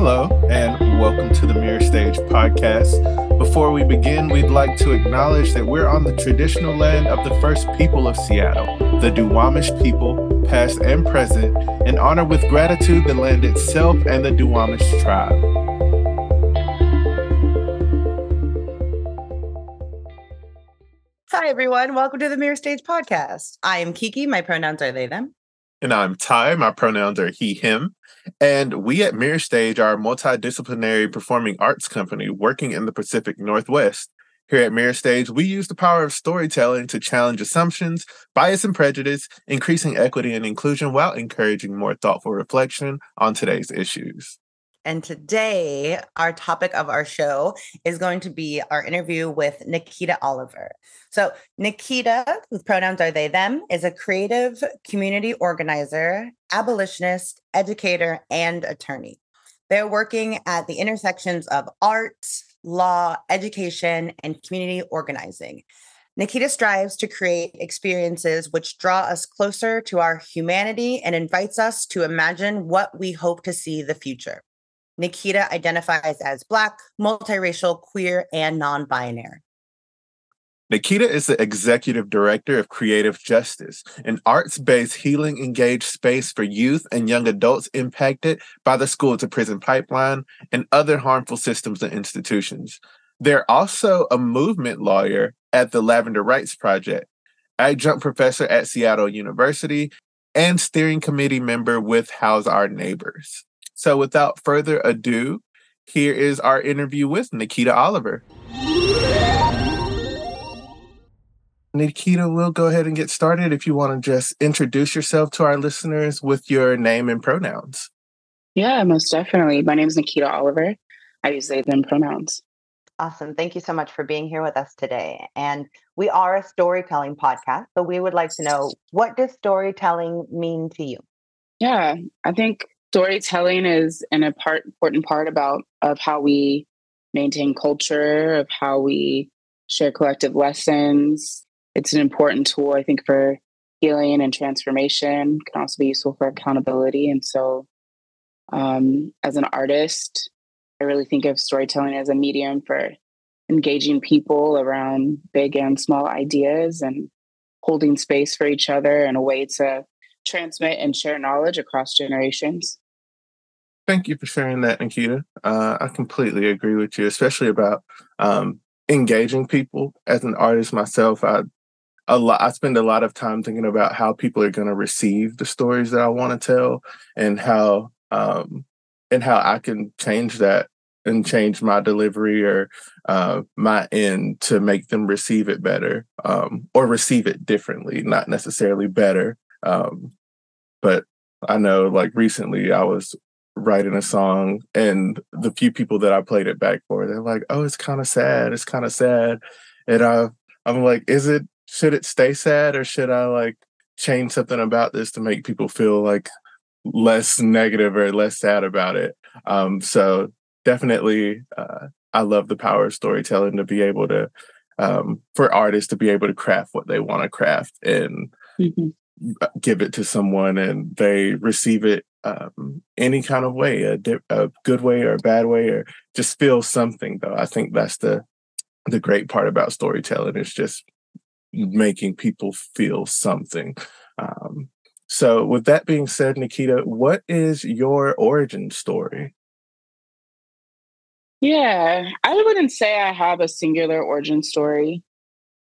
Hello, and welcome to the Mirror Stage podcast. Before we begin, we'd like to acknowledge that we're on the traditional land of the first people of Seattle, the Duwamish people, past and present, and honor with gratitude the land itself and the Duwamish tribe. Hi, everyone. Welcome to the Mirror Stage podcast. I am Kiki. My pronouns are they, them. And I'm Ty. My pronouns are he, him. And we at Mirror Stage are a multidisciplinary performing arts company working in the Pacific Northwest. Here at Mirror Stage, we use the power of storytelling to challenge assumptions, bias, and prejudice, increasing equity and inclusion while encouraging more thoughtful reflection on today's issues. And today, our topic of our show is going to be our interview with Nikkita Oliver. So, Nikkita, whose pronouns are they, them, is a creative community organizer, abolitionist, educator, and attorney. They're working at the intersections of art, law, education, and community organizing. Nikkita strives to create experiences which draw us closer to our humanity and invites us to imagine what we hope to see the future. Nikkita identifies as Black, multiracial, queer, and non binary. Nikkita is the executive director of Creative Justice, an arts based healing engaged space for youth and young adults impacted by the school to prison pipeline and other harmful systems and institutions. They're also a movement lawyer at the Lavender Rights Project, adjunct professor at Seattle University, and steering committee member with House Our Neighbors. So without further ado, here is our interview with Nikkita Oliver. Nikkita, we'll go ahead and get started if you want to just introduce yourself to our listeners with your name and pronouns. Yeah, most definitely. My name is Nikkita Oliver. I use they, them pronouns. Awesome. Thank you so much for being here with us today. And we are a storytelling podcast, so we would like to know what does storytelling mean to you? Yeah, I think storytelling is an important part about of how we maintain culture, of how we share collective lessons. It's an important tool, I think, for healing and transformation. It can also be useful for accountability. And so, um, as an artist, I really think of storytelling as a medium for engaging people around big and small ideas and holding space for each other and a way to transmit and share knowledge across generations. Thank you for sharing that, Nikkita. Uh, I completely agree with you, especially about um, engaging people. As an artist myself, I a lot. I spend a lot of time thinking about how people are going to receive the stories that I want to tell, and how um, and how I can change that and change my delivery or uh, my end to make them receive it better um, or receive it differently, not necessarily better. Um, but I know, like recently, I was writing a song, and the few people that I played it back for, they're like, "Oh, it's kind of sad. It's kind of sad," and I, I'm like, "Is it? Should it stay sad, or should I like change something about this to make people feel like less negative or less sad about it?" Um, so definitely, uh, I love the power of storytelling to be able to, um, for artists to be able to craft what they want to craft and. Mm-hmm give it to someone and they receive it um, any kind of way, a, di- a good way or a bad way, or just feel something. Though I think that's the the great part about storytelling is just making people feel something. Um, so, with that being said, Nikkita, what is your origin story? Yeah, I wouldn't say I have a singular origin story.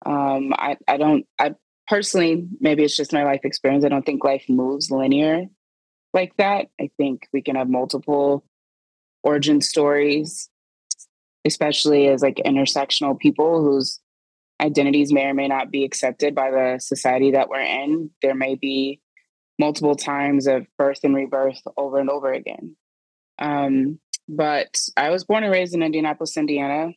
Um, I, I don't, I personally, maybe it's just my life experience. I don't think life moves linear like that. I think we can have multiple origin stories, especially as like intersectional people whose identities may or may not be accepted by the society that we're in. There may be multiple times of birth and rebirth over and over again. Um, but I was born and raised in Indianapolis, Indiana.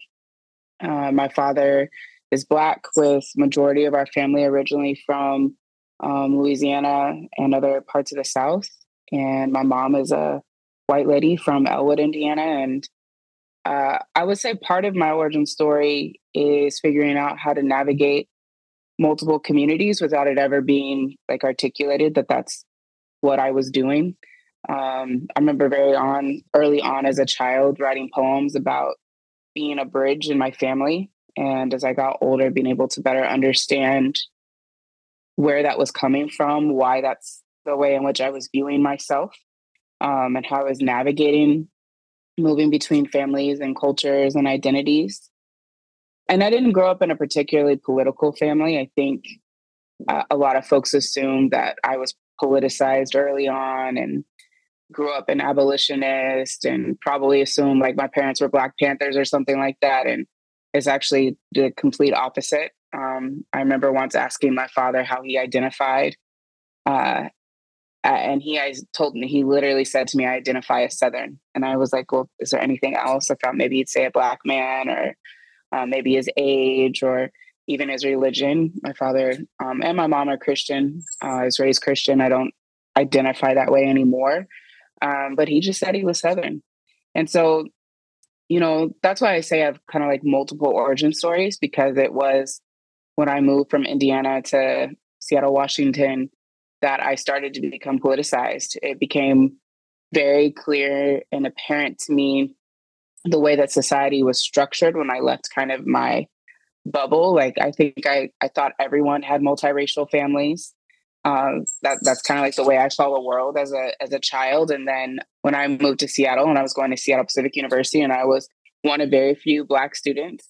Uh, my father is black with majority of our family originally from um, louisiana and other parts of the south and my mom is a white lady from elwood indiana and uh, i would say part of my origin story is figuring out how to navigate multiple communities without it ever being like articulated that that's what i was doing Um, I remember very on early on as a child writing poems about being a bridge in my family. And as I got older, being able to better understand where that was coming from, why that's the way in which I was viewing myself, um, and how I was navigating moving between families and cultures and identities. And I didn't grow up in a particularly political family. I think uh, a lot of folks assumed that I was politicized early on and grew up an abolitionist and probably assumed like my parents were Black Panthers or something like that. And it's actually the complete opposite. Um, I remember once asking my father how he identified. Uh, and he I told me, he literally said to me, I identify as Southern. And I was like, well, is there anything else? I thought maybe he'd say a Black man or uh, maybe his age or even his religion. My father um, and my mom are Christian. Uh, I was raised Christian. I don't identify that way anymore. Um, but he just said he was Southern. And so, you know, that's why I say I have kind of like multiple origin stories because it was when I moved from Indiana to Seattle, Washington, that I started to become politicized. It became very clear and apparent to me the way that society was structured when I left kind of my bubble. Like I think I, I thought everyone had multiracial families. Um, that that's kind of like the way I saw the world as a as a child. And then when I moved to Seattle and I was going to Seattle Pacific University and I was one of very few black students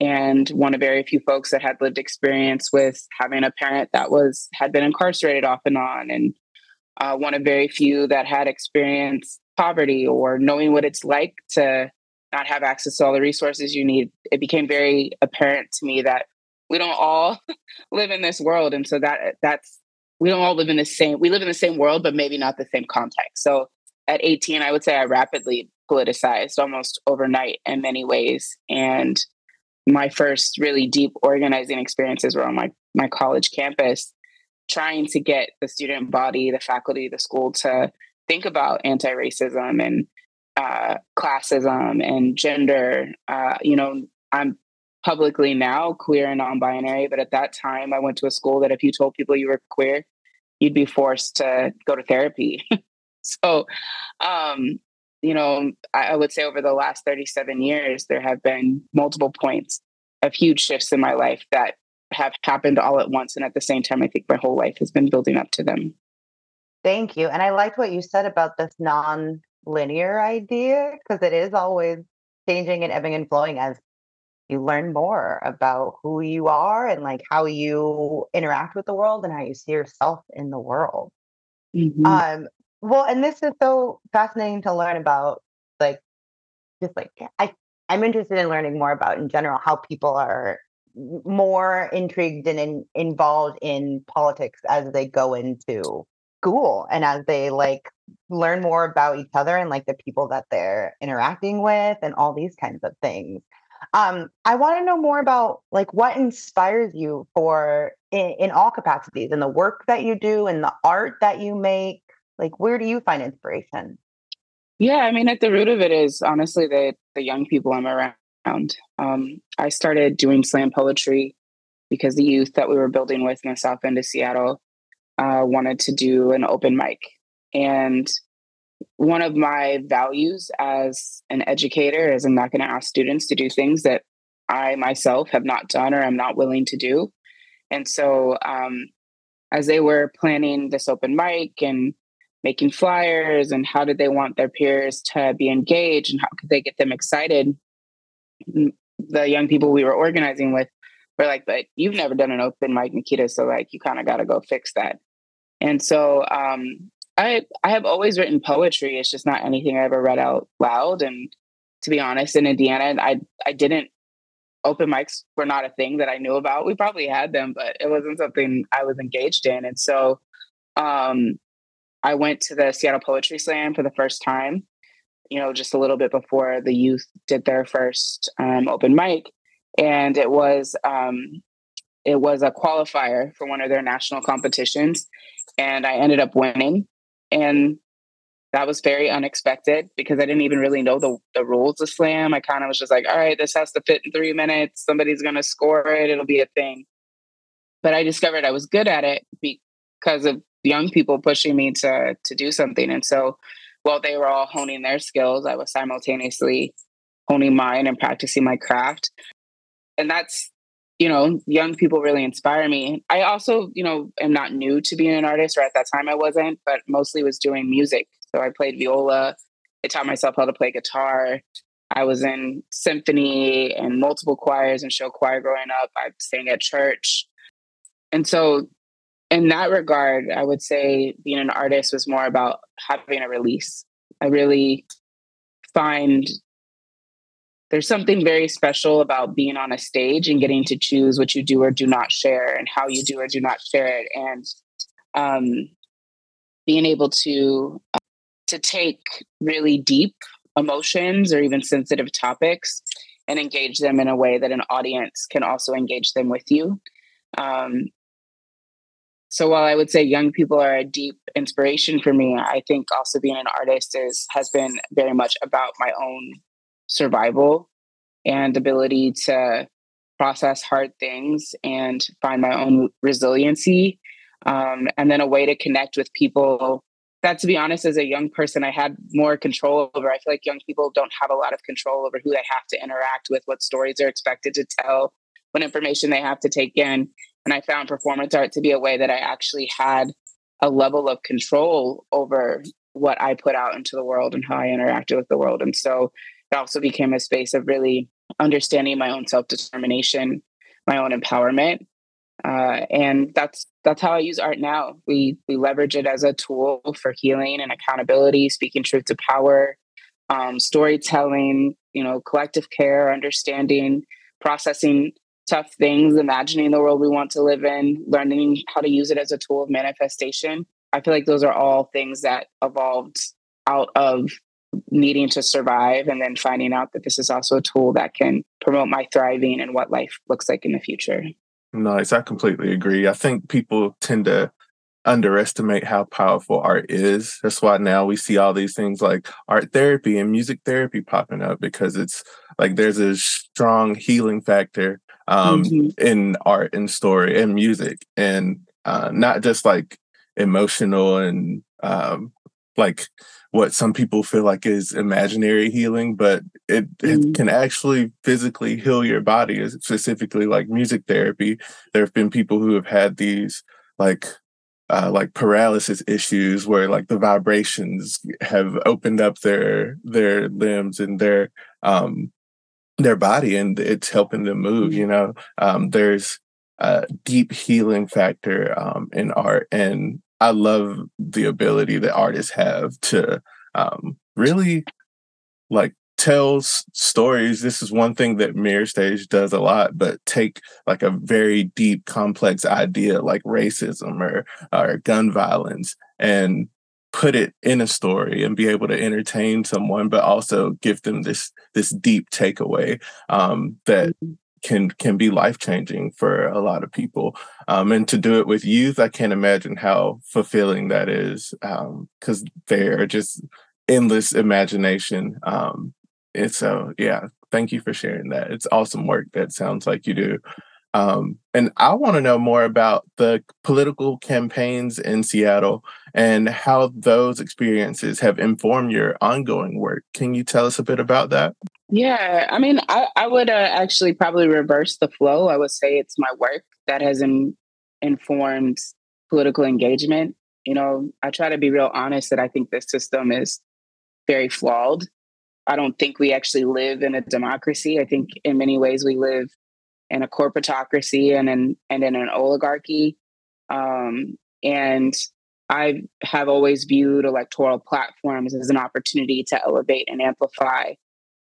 and one of very few folks that had lived experience with having a parent that was had been incarcerated off and on and uh, one of very few that had experienced poverty or knowing what it's like to not have access to all the resources you need. It became very apparent to me that we don't all live in this world and so that that's we don't all live in the same we live in the same world but maybe not the same context. So at 18 i would say i rapidly politicized almost overnight in many ways and my first really deep organizing experiences were on my, my college campus, trying to get the student body, the faculty, the school to think about anti racism and uh, classism and gender. Uh, you know, I'm publicly now queer and non binary, but at that time, I went to a school that if you told people you were queer, you'd be forced to go to therapy. so, um, you know, I, would say over the last 37 years, there have been multiple points of huge shifts in my life that have happened all at once. And at the same time, I think my whole life has been building up to them. Thank you. And I liked what you said about this non linear idea because it is always changing and ebbing and flowing as you learn more about who you are and like how you interact with the world and how you see yourself in the world. Mm-hmm. Um, well, and this is so fascinating to learn about, like, just like I, I'm interested in learning more about in general how people are more intrigued and in, involved in politics as they go into school and as they like learn more about each other and like the people that they're interacting with and all these kinds of things. Um, I want to know more about like what inspires you for in, in all capacities in the work that you do and the art that you make like, where do you find inspiration? Yeah, I mean, at the root of it is honestly the the young people I'm around. Um, I started doing slam poetry because the youth that we were building with in the South End of Seattle uh, wanted to do an open mic, and one of my values as an educator is I'm not going to ask students to do things that I myself have not done or I'm not willing to do. And so, um, as they were planning this open mic and making flyers and how did they want their peers to be engaged and how could they get them excited? The young people we were organizing with were like but you've never done an open mic nikkita so like you kind of got to go fix that. And so um, i i have always written poetry it's just not anything i ever read out loud and to be honest in indiana i i didn't open mics were not a thing that i knew about. We probably had them but it wasn't something i was engaged in and so um, I went to the Seattle Poetry Slam for the first time, you know, just a little bit before the youth did their first um, open mic, and it was um, it was a qualifier for one of their national competitions, and I ended up winning, and that was very unexpected because I didn't even really know the, the rules of slam. I kind of was just like, all right, this has to fit in three minutes. Somebody's going to score it. It'll be a thing. But I discovered I was good at it because of young people pushing me to to do something. And so while they were all honing their skills, I was simultaneously honing mine and practicing my craft. And that's, you know, young people really inspire me. I also, you know, am not new to being an artist, or at that time I wasn't, but mostly was doing music. So I played viola. I taught myself how to play guitar. I was in symphony and multiple choirs and show choir growing up. I sang at church. And so, in that regard, I would say being an artist was more about having a release. I really find there's something very special about being on a stage and getting to choose what you do or do not share and how you do or do not share it. And um, being able to uh, to take really deep emotions or even sensitive topics and engage them in a way that an audience can also engage them with you. Um, so while I would say young people are a deep inspiration for me, I think also being an artist is has been very much about my own survival and ability to process hard things and find my own resiliency. Um, and then a way to connect with people that to be honest as a young person i had more control over. I feel like young people don't have a lot of control over who they have to interact with what stories they're expected to tell what information they have to take in and i found performance art to be a way that i actually had a level of control over what i put out into the world and how i interacted with the world and so it also became a space of really understanding my own self-determination my own empowerment uh, and that's that's how I use art now. We we leverage it as a tool for healing and accountability, speaking truth to power, um, storytelling, you know, collective care, understanding, processing tough things, imagining the world we want to live in, learning how to use it as a tool of manifestation. I feel like those are all things that evolved out of needing to survive and then finding out that this is also a tool that can promote my thriving and what life looks like in the future. Nice. I completely agree. I think people tend to underestimate how powerful art is. That's why now we see all these things like art therapy and music therapy popping up because it's like there's a strong healing factor um, mm-hmm. in art and story and music and uh, not just like emotional and um, like what some people feel like is imaginary healing, but it, mm. it, can actually physically heal your body, specifically like music therapy. There have been people who have had these like uh, like paralysis issues where like the vibrations have opened up their their limbs and their um their body and it's helping them move you know um there's a deep healing factor um in art and I love the ability that artists have to um, really like tells stories. This is one thing that Mirror Stage does a lot, but take like a very deep, complex idea like racism or or gun violence and put it in a story and be able to entertain someone, but also give them this this deep takeaway um, that mm-hmm can can be life changing for a lot of people. Um, and to do it with youth, I can't imagine how fulfilling that is because um, they're just endless imagination. Um, and so, yeah, thank you for sharing that. It's awesome work. That sounds like you do. Um, and I want to know more about the political campaigns in Seattle and how those experiences have informed your ongoing work. Can you tell us a bit about that? Yeah, I mean, I, I would uh, actually probably reverse the flow. I would say it's my work that has in, informed political engagement. You know, I try to be real honest that I think this system is very flawed. I don't think we actually live in a democracy. I think in many ways we live in a corporatocracy and in and in an oligarchy. Um, and I have always viewed electoral platforms as an opportunity to elevate and amplify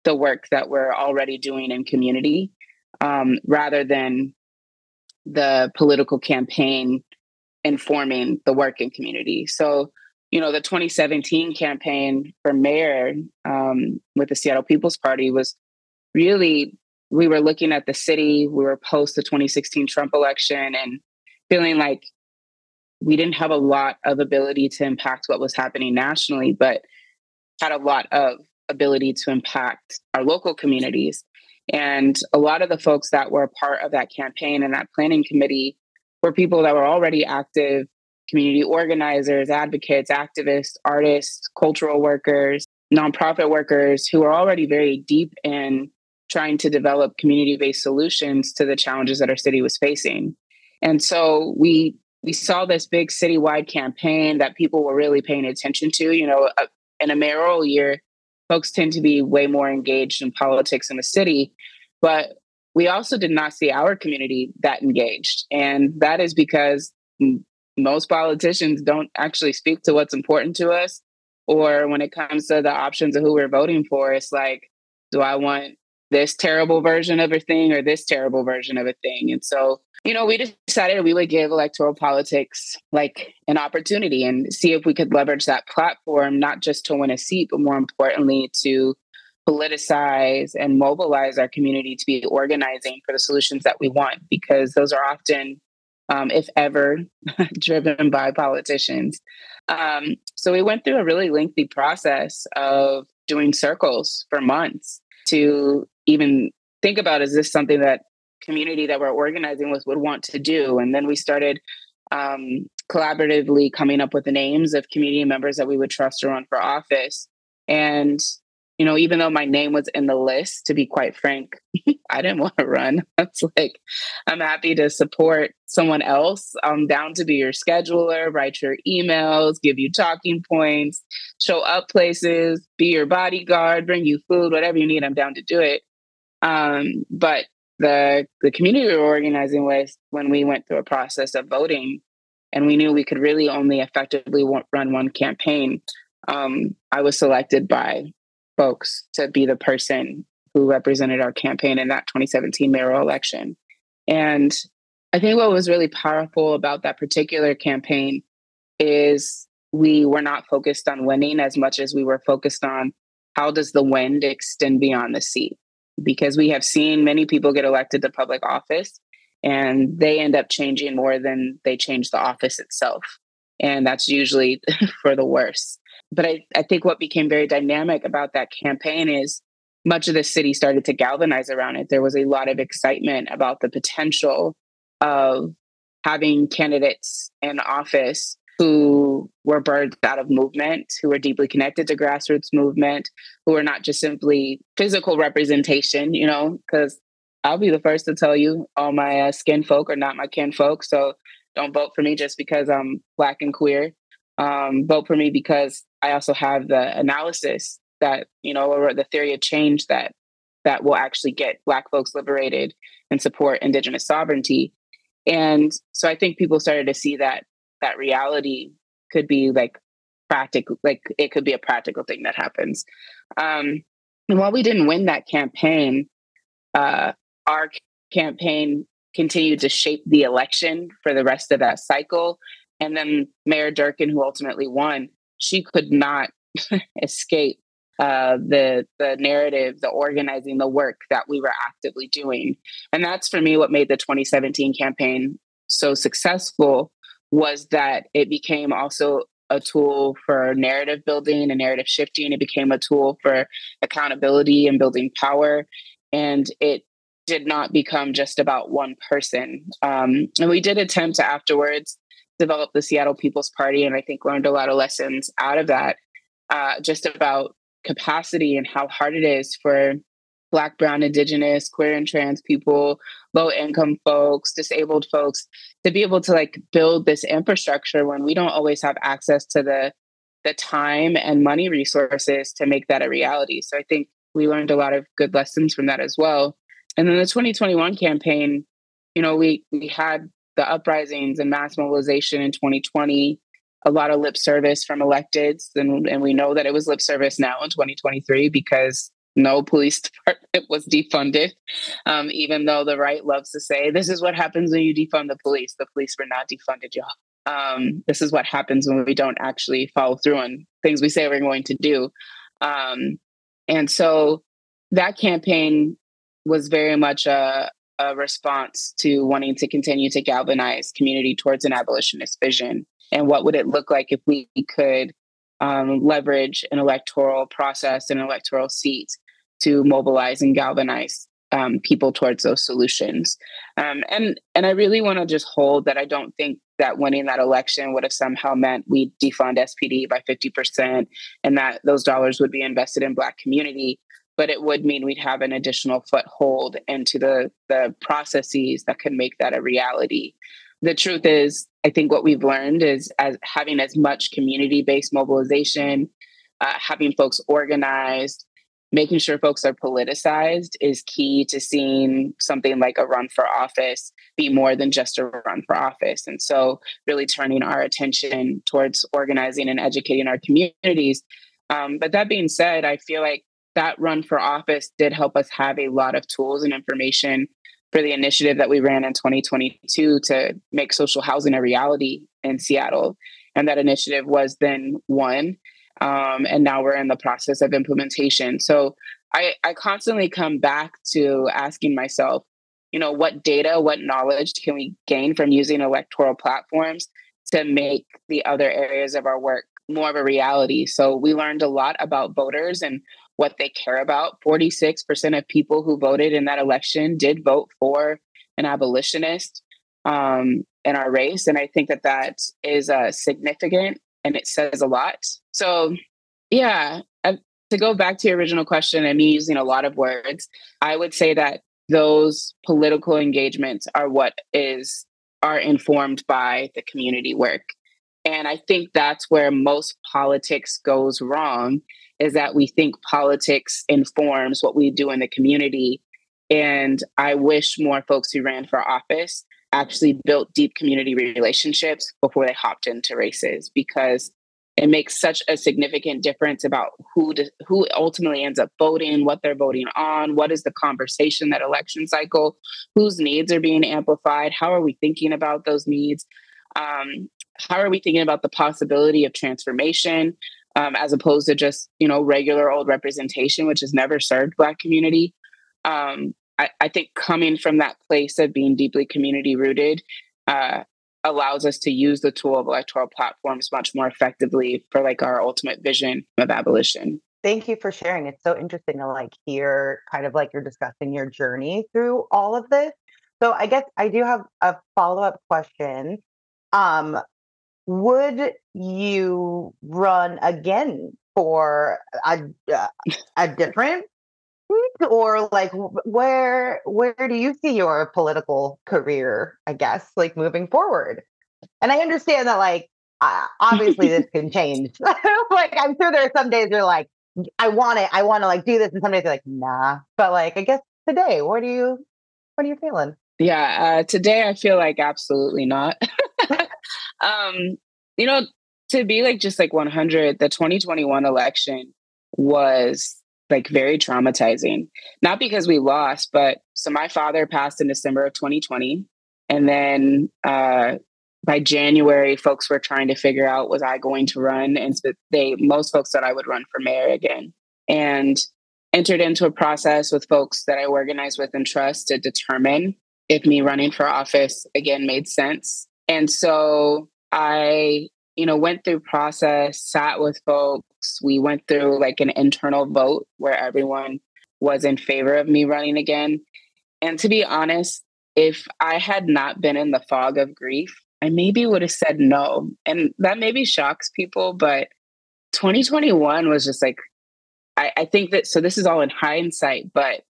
the work that we're already doing in community um, rather than the political campaign informing the work in community. So, you know, the 2017 campaign for mayor um, with the Seattle People's Party was really, we were looking at the city, we were post the 2016 Trump election and feeling like we didn't have a lot of ability to impact what was happening nationally, but had a lot of ability to impact our local communities. And a lot of the folks that were a part of that campaign and that planning committee were people that were already active community organizers, advocates, activists, artists, cultural workers, nonprofit workers who are already very deep in trying to develop community based solutions to the challenges that our city was facing. And so we we saw this big citywide campaign that people were really paying attention to. You know, uh, in a mayoral year, folks tend to be way more engaged in politics in the city, but we also did not see our community that engaged. And that is because most politicians don't actually speak to what's important to us. Or when it comes to the options of who we're voting for, it's like, do I want this terrible version of a thing or this terrible version of a thing? And so you know, we decided we would give electoral politics like an opportunity and see if we could leverage that platform, not just to win a seat, but more importantly, to politicize and mobilize our community to be organizing for the solutions that we want, because those are often, um, if ever, driven by politicians. Um, so we went through a really lengthy process of doing circles for months to even think about is this something that community that we're organizing with would want to do. And then we started um, collaboratively coming up with the names of community members that we would trust to run for office. And, you know, even though my name was in the list, to be quite frank, I didn't want to run. It's like, I'm happy to support someone else. I'm down to be your scheduler, write your emails, give you talking points, show up places, be your bodyguard, bring you food, whatever you need. I'm down to do it. Um, but the the community we were organizing with when we went through a process of voting and we knew we could really only effectively run one campaign um, i was selected by folks to be the person who represented our campaign in that 2017 mayoral election. And i think what was really powerful about that particular campaign is we were not focused on winning as much as we were focused on how does the wind extend beyond the seat because we have seen many people get elected to public office and they end up changing more than they change the office itself. And that's usually for the worse. But I, I think what became very dynamic about that campaign is much of the city started to galvanize around it. There was a lot of excitement about the potential of having candidates in office who were birthed out of movement, who were deeply connected to grassroots movement, who are not just simply physical representation, you know, because I'll be the first to tell you all my uh, skin folk are not my kin folk. So don't vote for me just because I'm black and queer. Um, vote for me because I also have the analysis that, you know, or the theory of change that that will actually get black folks liberated and support indigenous sovereignty. And so I think people started to see that that reality could be like practical like it could be a practical thing that happens. Um and while we didn't win that campaign uh our campaign continued to shape the election for the rest of that cycle. And then mayor durkan who ultimately won she could not escape uh, the the narrative, the organizing, the work that we were actively doing, and that's for me what made the 2017 campaign so successful was that it became also a tool for narrative building and narrative shifting. It became a tool for accountability and building power. And it did not become just about one person. Um, and we did attempt to afterwards develop the Seattle People's Party, and I think learned a lot of lessons out of that, uh, just about capacity and how hard it is for Black, Brown, Indigenous, queer, and trans people, low income folks, disabled folks to be able to like build this infrastructure when we don't always have access to the the time and money resources to make that a reality. So I think we learned a lot of good lessons from that as well. And then the 2021 campaign, you know, we we had the uprisings and mass mobilization in 2020, a lot of lip service from electeds, and, and we know that it was lip service now in 2023 because no police department was defunded, um, even though the right loves to say, this is what happens when you defund the police. The police were not defunded, y'all. Um, this is what happens when we don't actually follow through on things we say we're going to do. Um, and so that campaign was very much a, a response to wanting to continue to galvanize community towards an abolitionist vision. And what would it look like if we could um, leverage an electoral process and electoral seat to mobilize and galvanize um, people towards those solutions. Um, and and I really want to just hold that I don't think that winning that election would have somehow meant we defund SPD by 50% and that those dollars would be invested in Black community. But it would mean we'd have an additional foothold into the, the processes that can make that a reality. The truth is, I think what we've learned is as having as much community-based mobilization, uh, having folks organized, making sure folks are politicized is key to seeing something like a run for office be more than just a run for office. And so, really turning our attention towards organizing and educating our communities. Um, but that being said, I feel like that run for office did help us have a lot of tools and information for the initiative that we ran in 2022 to make social housing a reality in Seattle. And that initiative was then won um, and now we're in the process of implementation. So I, I constantly come back to asking myself, you know, what data, what knowledge can we gain from using electoral platforms to make the other areas of our work more of a reality? So we learned a lot about voters and what they care about. 46% of people who voted in that election did vote for an abolitionist um, in our race. And I think that that is uh, significant and it says a lot. So, yeah, to go back to your original question and me using a lot of words, I would say that those political engagements are what is are informed by the community work. And I think that's where most politics goes wrong is that we think politics informs what we do in the community. And I wish more folks who ran for office actually built deep community relationships before they hopped into races because it makes such a significant difference about who to, who ultimately ends up voting, what they're voting on, what is the conversation that election cycle, whose needs are being amplified, how are we thinking about those needs, um, how are we thinking about the possibility of transformation um, as opposed to just you know regular old representation, which has never served Black community. Um, I, I think coming from that place of being deeply community rooted uh, allows us to use the tool of electoral platforms much more effectively for like our ultimate vision of abolition. Thank you for sharing. It's so interesting to like hear kind of like you're discussing your journey through all of this. So I guess I do have a follow-up question. Um, would you run again for a, a different or like where where do you see your political career i guess like moving forward? And i understand that like uh, obviously this can change. Like i'm sure there are some days you're like i want it i want to like do this and some days you're like nah. But like i guess today what are you what are you feeling? Yeah uh, today i feel like absolutely not. Um you know to be like just like 100 the 2021 election was like very traumatizing. Not because we lost, but so my father passed in December of 2020. And then uh, by January, folks were trying to figure out was I going to run? And they most folks thought I would run for mayor again. And entered into a process with folks that I organized with and trust to determine if me running for office again made sense. And so I you know, went through process, sat with folks. We went through like an internal vote where everyone was in favor of me running again. And to be honest, if I had not been in the fog of grief, I maybe would have said no. And that maybe shocks people, but 2021 was just like, I, I think that, so this is all in hindsight, but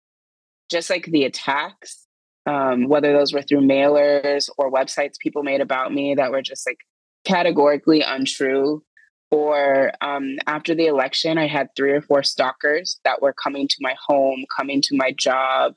just like the attacks, um, whether those were through mailers or websites people made about me that were just like categorically untrue. Or um, after the election, I had three or four stalkers that were coming to my home, coming to my job.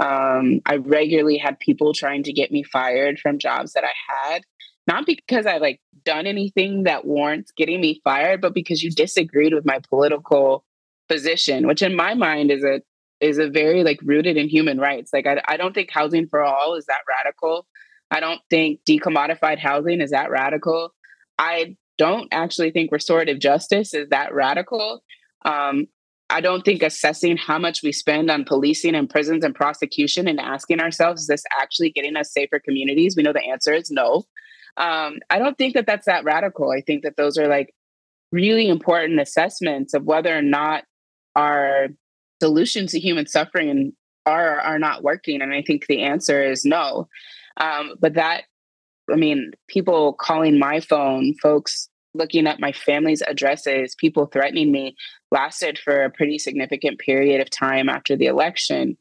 Um, I regularly had people trying to get me fired from jobs that I had, not because I like done anything that warrants getting me fired, but because you disagreed with my political position, which in my mind is a is a very like rooted in human rights. Like I, I don't think housing for all is that radical. I don't think decommodified housing is that radical. I don't actually think restorative justice is that radical. Um, I don't think assessing how much we spend on policing and prisons and prosecution and asking ourselves, is this actually getting us safer communities? We know the answer is no. Um, I don't think that that's that radical. I think that those are like really important assessments of whether or not our solutions to human suffering are are not working? And I think the answer is no. Um, but that, I mean, people calling my phone, folks looking up my family's addresses, people threatening me lasted for a pretty significant period of time after the election.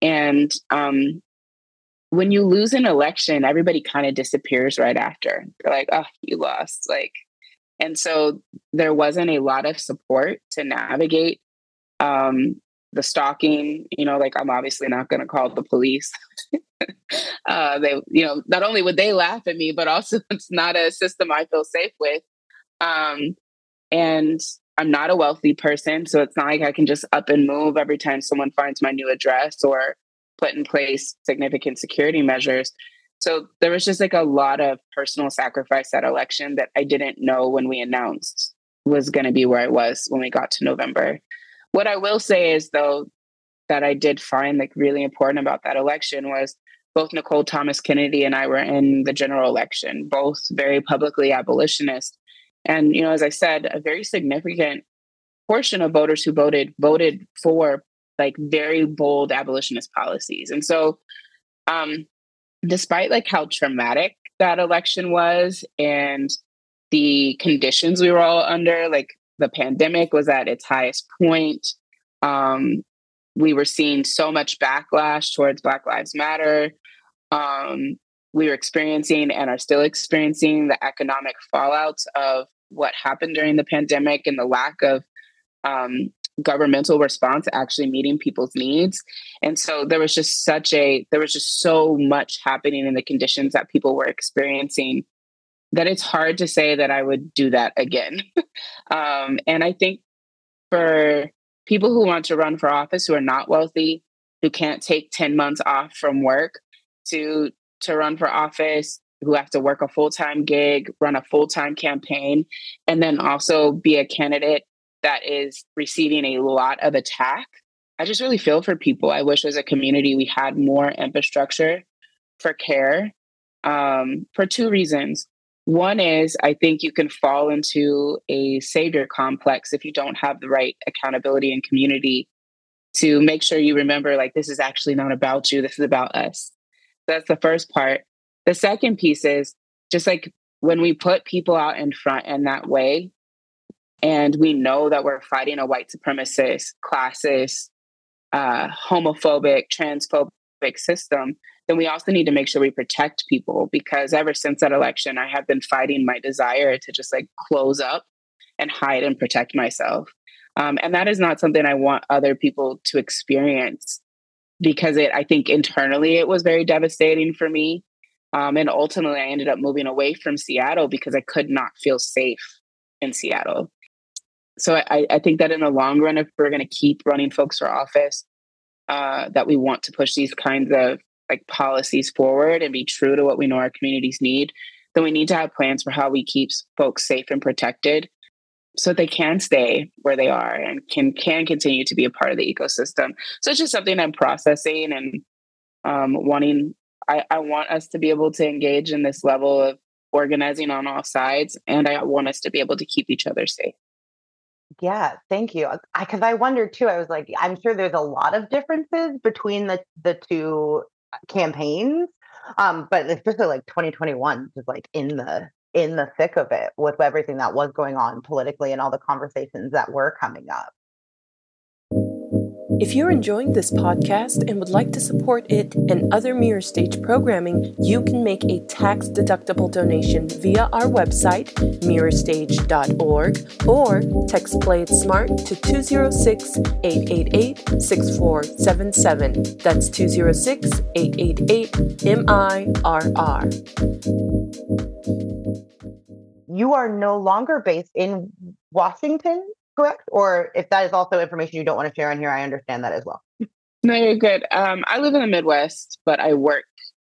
And um, when you lose an election, everybody kind of disappears right after. They're like, oh, you lost. Like, and so there wasn't a lot of support to navigate um, the stalking. You know, like I'm obviously not going to call the police. uh, they, you know, not only would they laugh at me, but also it's not a system I feel safe with. Um, and I'm not a wealthy person, so it's not like I can just up and move every time someone finds my new address or put in place significant security measures. So there was just like a lot of personal sacrifice that election that I didn't know when we announced was going to be where I was when we got to November. What I will say is though that I did find like really important about that election was both Nicole Thomas Kennedy and I were in the general election, both very publicly abolitionist. And you know, as I said, a very significant portion of voters who voted voted for like very bold abolitionist policies. And so um despite like how traumatic that election was and the conditions we were all under, like the pandemic was at its highest point. Um, we were seeing so much backlash towards Black Lives Matter. Um, we were experiencing and are still experiencing the economic fallouts of what happened during the pandemic and the lack of um, governmental response actually meeting people's needs and so there was just such a there was just so much happening in the conditions that people were experiencing that it's hard to say that i would do that again um, and i think for people who want to run for office who are not wealthy who can't take 10 months off from work to to run for office who have to work a full-time gig run a full-time campaign and then also be a candidate that is receiving a lot of attack. I just really feel for people. I wish as a community we had more infrastructure for care um, for two reasons. One is I think you can fall into a savior complex if you don't have the right accountability and community to make sure you remember like this is actually not about you, this is about us. That's the first part. The second piece is just like when we put people out in front in that way, and we know that we're fighting a white supremacist, classist, uh, homophobic, transphobic system, then we also need to make sure we protect people because ever since that election, I have been fighting my desire to just like close up and hide and protect myself. Um, and that is not something I want other people to experience because it, I think internally it was very devastating for me. Um, and ultimately, I ended up moving away from Seattle because I could not feel safe in Seattle so I, I think that in the long run, if we're going to keep running folks for office, uh, that we want to push these kinds of like policies forward and be true to what we know our communities need, then we need to have plans for how we keep folks safe and protected so they can stay where they are and can can continue to be a part of the ecosystem. So it's just something I'm processing and um, wanting. I, I want us to be able to engage in this level of organizing on all sides, and I want us to be able to keep each other safe. Yeah, thank you. Because I, I wondered too. I was like, I'm sure there's a lot of differences between the the two campaigns, um, but especially like 2021 is like in the in the thick of it with everything that was going on politically and all the conversations that were coming up. If you're enjoying this podcast and would like to support it and other Mirror Stage programming, you can make a tax deductible donation via our website, mirrorstage.org, or text Play It Smart to 206 888 6477. That's 206 888 MIRR. You are no longer based in Washington, correct? Or if that is also information you don't want to share on here, I understand that as well. No, you're good. Um, I live in the Midwest, but I work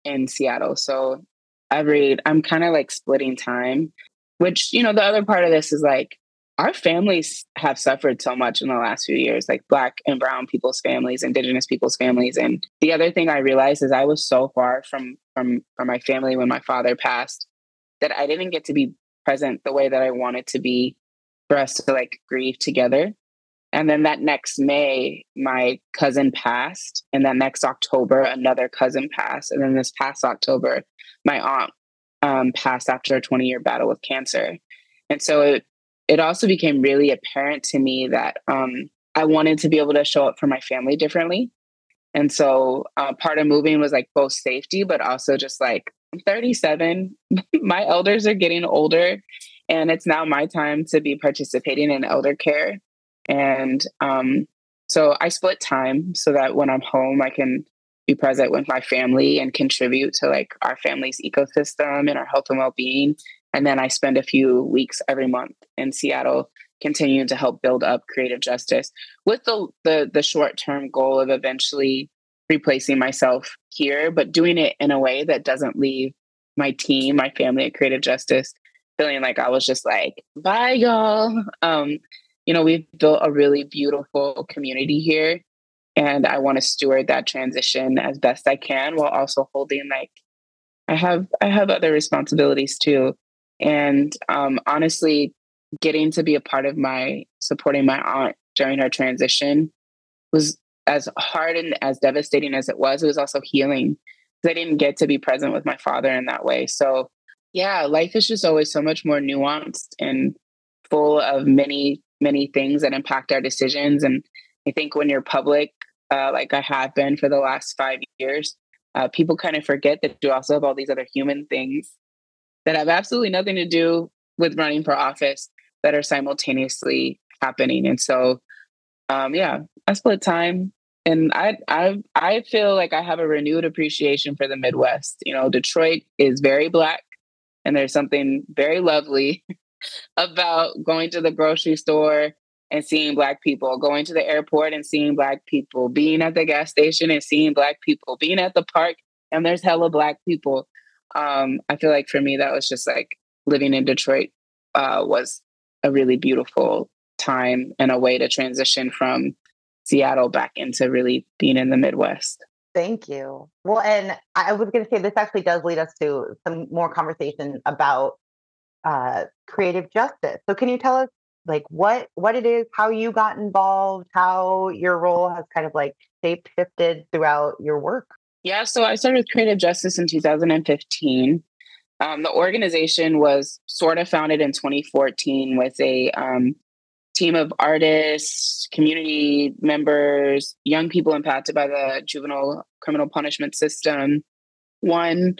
in Seattle. So every, I'm kind of like splitting time, which, you know, the other part of this is like our families have suffered so much in the last few years, like Black and Brown people's families, Indigenous people's families. And the other thing I realized is I was so far from, from, from my family when my father passed that I didn't get to be present the way that I wanted to be for us to like grieve together. And then that next May, my cousin passed. And that next October, another cousin passed. And then this past October, my aunt um, passed after a 20 year battle with cancer. And so it, it also became really apparent to me that um, I wanted to be able to show up for my family differently. And so uh, part of moving was like both safety, but also just like I'm 37. my elders are getting older, and it's now my time to be participating in elder care. And um, so I split time so that when I'm home, I can be present with my family and contribute to like our family's ecosystem and our health and well-being. And then I spend a few weeks every month in Seattle continuing to help build up creative justice with the the, the short-term goal of eventually replacing myself here, but doing it in a way that doesn't leave my team, my family at Creative Justice feeling like I was just like, bye y'all. Um, you know, we've built a really beautiful community here. And I want to steward that transition as best I can while also holding like I have I have other responsibilities too. And um, honestly, getting to be a part of my supporting my aunt during her transition was as hard and as devastating as it was, it was also healing because I didn't get to be present with my father in that way. So, yeah, life is just always so much more nuanced and full of many, many things that impact our decisions. And I think when you're public, uh, like I have been for the last five years, uh, people kind of forget that you also have all these other human things that have absolutely nothing to do with running for office that are simultaneously happening. And so, um, yeah, I split time and I I I feel like I have a renewed appreciation for the Midwest. You know, Detroit is very black, and there's something very lovely about going to the grocery store and seeing black people, going to the airport and seeing black people, being at the gas station and seeing black people, being at the park and there's hella black people. Um, I feel like for me that was just like living in Detroit uh, was a really beautiful time and a way to transition from Seattle back into really being in the Midwest. Thank you. Well, and I was going to say this actually does lead us to some more conversation about uh, creative justice. So, can you tell us like what what it is, how you got involved, how your role has kind of like shaped shifted throughout your work? Yeah, so I started with Creative Justice in 2015. Um, the organization was sort of founded in 2014 with a um, team of artists, community members, young people impacted by the juvenile criminal punishment system, one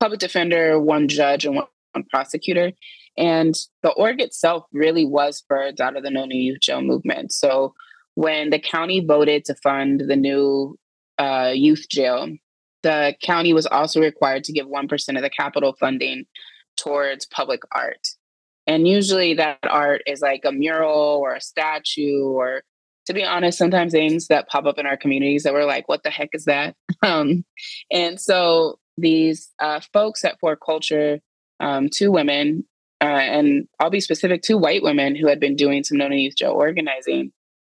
public defender, one judge, and one, one prosecutor. And the org itself really was birthed out of the No New Youth Jail movement. So when the county voted to fund the new uh, youth jail, the county was also required to give 1% of the capital funding towards public art. And usually that art is like a mural or a statue or to be honest, sometimes things that pop up in our communities that we're like, what the heck is that? Um, and so these uh, folks at 4Culture, um, two women, uh, and I'll be specific, two white women who had been doing some No New Youth Jail organizing,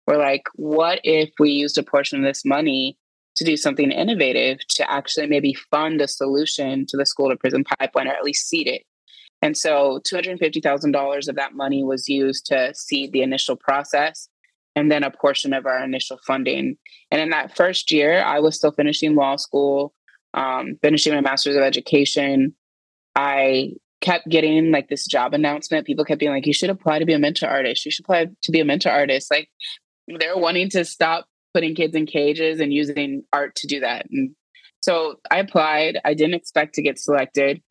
were like, what if we used a portion of this money to do something innovative to actually maybe fund a solution to the school to prison pipeline or at least seed it? And so $250,000 of that money was used to seed the initial process and then a portion of our initial funding. And in that first year, I was still finishing law school, um, finishing my master's of education. I kept getting like this job announcement. People kept being like, you should apply to be a mentor artist. You should apply to be a mentor artist. Like they're wanting to stop putting kids in cages and using art to do that. And so I applied. I didn't expect to get selected.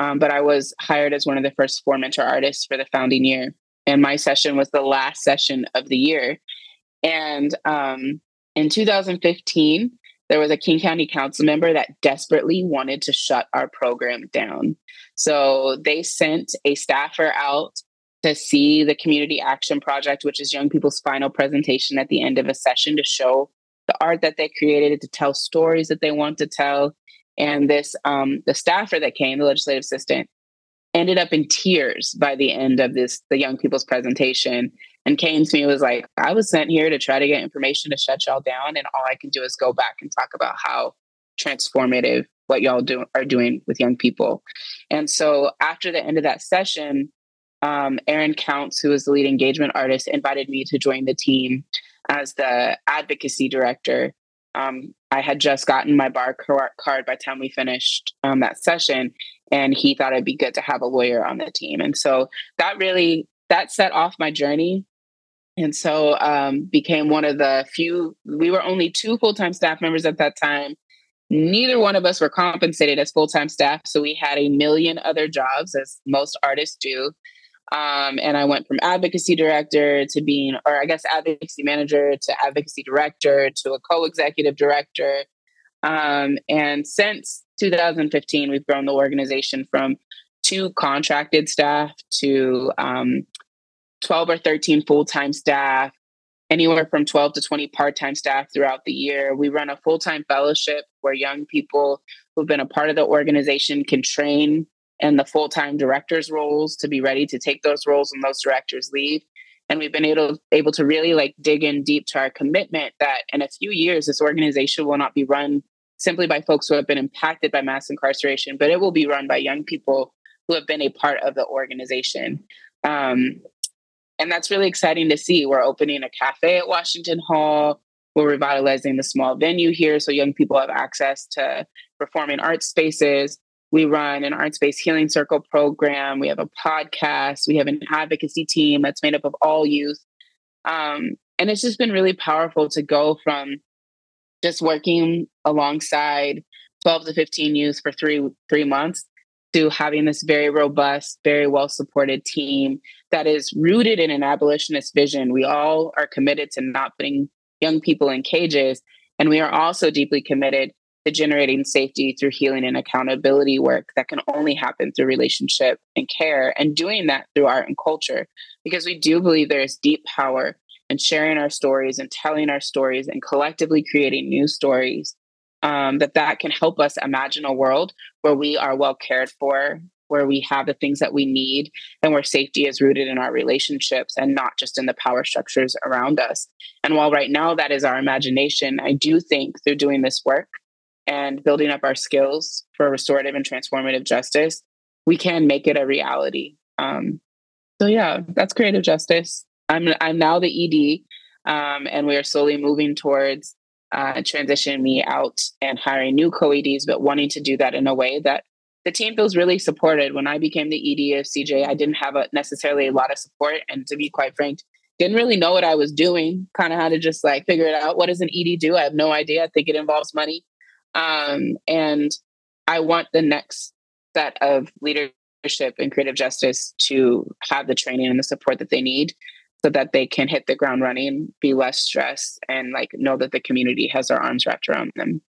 Um, but I was hired as one of the first four mentor artists for the founding year. And my session was the last session of the year. And um, in 2015, there was a King County Council member that desperately wanted to shut our program down. So they sent a staffer out to see the Community Action Project, which is young people's final presentation at the end of a session to show the art that they created, to tell stories that they want to tell, and this, um, the staffer that came, the legislative assistant, ended up in tears by the end of this, the young people's presentation. And came to me was like, I was sent here to try to get information to shut y'all down. And all I can do is go back and talk about how transformative what y'all do are doing with young people. And so after the end of that session, um, Aaron Counts, who is the lead engagement artist, invited me to join the team as the advocacy director. Um, I had just gotten my bar card by the time we finished um, that session, and he thought it'd be good to have a lawyer on the team. And so that really that set off my journey. And so um, became one of the few we were only two full-time staff members at that time. Neither one of us were compensated as full-time staff so we had a million other jobs as most artists do um, and i went from advocacy director to being or i guess advocacy manager to advocacy director to a co-executive director um, and since 2015 we've grown the organization from two contracted staff to um, 12 or 13 full time staff, anywhere from 12 to 20 part time staff throughout the year. We run a full time fellowship where young people who've been a part of the organization can train in the full time directors' roles to be ready to take those roles when those directors leave. And we've been able, able to really like dig in deep to our commitment that in a few years, this organization will not be run simply by folks who have been impacted by mass incarceration, but it will be run by young people who have been a part of the organization. Um, and that's really exciting to see. We're opening a cafe at Washington Hall. We're revitalizing the small venue here so young people have access to performing arts spaces. We run an art space healing circle program. We have a podcast. We have an advocacy team that's made up of all youth. Um, and it's just been really powerful to go from just working alongside 12 to 15 youth for three three months to having this very robust, very well supported team that is rooted in an abolitionist vision. We all are committed to not putting young people in cages. And we are also deeply committed generating safety through healing and accountability work that can only happen through relationship and care, and doing that through art and culture. Because we do believe there is deep power in sharing our stories and telling our stories and collectively creating new stories um, that that can help us imagine a world where we are well cared for where we have the things that we need and where safety is rooted in our relationships and not just in the power structures around us. And while right now that is our imagination, I do think through doing this work and building up our skills for restorative and transformative justice, we can make it a reality. Um, so yeah, that's creative justice. I'm I'm now the ED, um, and we are slowly moving towards uh, transitioning me out and hiring new co-EDs, but wanting to do that in a way that the team feels really supported. When I became the ED of CJ, I didn't have a, necessarily a lot of support, and to be quite frank, didn't really know what I was doing. Kind of had to just like figure it out. What does an ED do? I have no idea. I think it involves money, um, and I want the next set of leadership and creative justice to have the training and the support that they need so that they can hit the ground running, be less stressed, and like know that the community has their arms wrapped around them.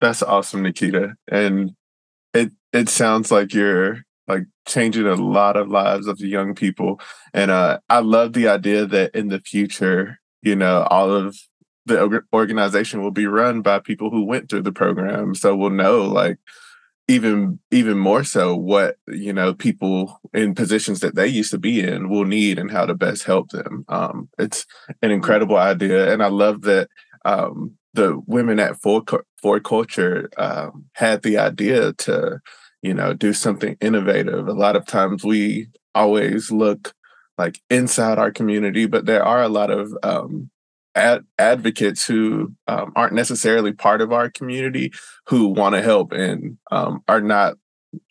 That's awesome, Nikkita. And it it sounds like you're like changing a lot of lives of the young people. And uh I love the idea that in the future, you know, all of the organization will be run by people who went through the program. So we'll know like even even more so what you know people in positions that they used to be in will need and how to best help them. Um, it's an incredible idea. And i love that um, the women at Ford, Ford Culture um, had the idea to you know do something innovative. A lot of times we always look like inside our community but there are a lot of um, ad- advocates who um, aren't necessarily part of our community who want to help and um, are not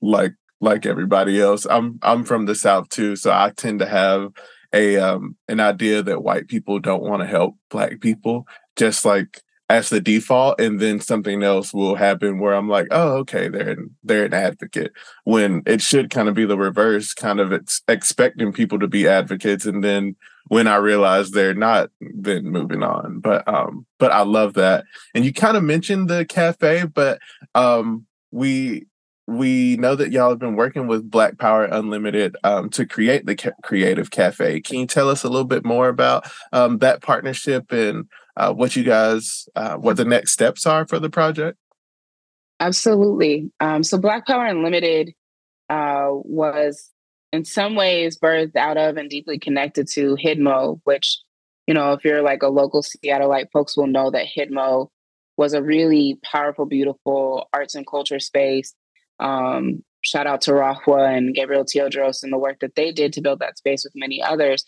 like like everybody else. I'm I'm from the South too, so I tend to have a um, an idea that white people don't want to help black people, just like as the default, and then something else will happen where I'm like, oh, okay, they're an, they're an advocate. When it should kind of be the reverse, kind of ex- expecting people to be advocates, and then when I realize they're not, then moving on. But um, but I love that. And you kind of mentioned the cafe, but um, we we know that y'all have been working with Black Power Unlimited um, to create the ca- Creative Cafe. Can you tell us a little bit more about um, that partnership and uh, what you guys, uh, what the next steps are for the project? Absolutely. Um, so Black Power Unlimited uh, was in some ways birthed out of and deeply connected to HIDMO, which, you know, if you're like a local Seattleite, folks will know that HIDMO was a really powerful, beautiful arts and culture space um, shout out to Rahwa and Gabriel Teodros and the work that they did to build that space with many others.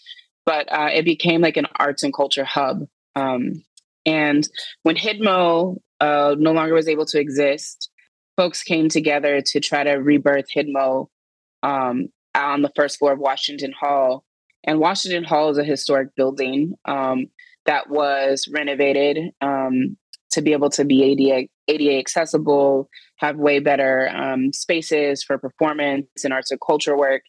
But uh, it became like an arts and culture hub. Um, and when HIDMO uh, no longer was able to exist, folks came together to try to rebirth HIDMO um, on the first floor of Washington Hall. And Washington Hall is a historic building um, that was renovated um, to be able to be ADA, ADA accessible, have way better um, spaces for performance and arts and culture work.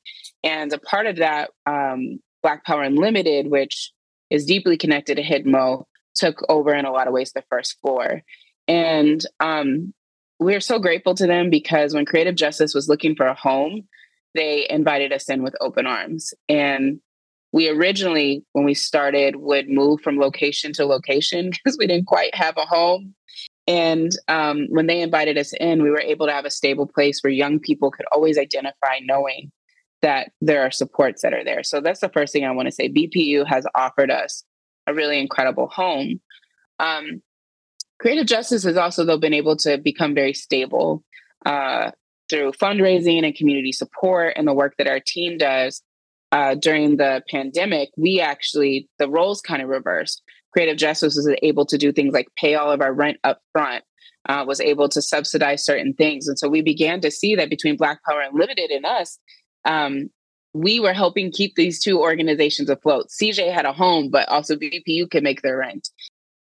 And a part of that, um, Black Power Unlimited, which is deeply connected to HIDMO, took over in a lot of ways the first floor. And um, we're so grateful to them because when Creative Justice was looking for a home, they invited us in with open arms. And we originally, when we started, would move from location to location because we didn't quite have a home. And um, when they invited us in, we were able to have a stable place where young people could always identify knowing that there are supports that are there. So that's the first thing I want to say. BPU has offered us a really incredible home. Um, Creative Justice has also, though, been able to become very stable uh, through fundraising and community support and the work that our team does. Uh, during the pandemic, we actually, the roles kind of reversed. Creative Justice was able to do things like pay all of our rent up front, uh, was able to subsidize certain things. And so we began to see that between Black Power Unlimited and us, um, we were helping keep these two organizations afloat. CJ had a home, but also BPU could make their rent.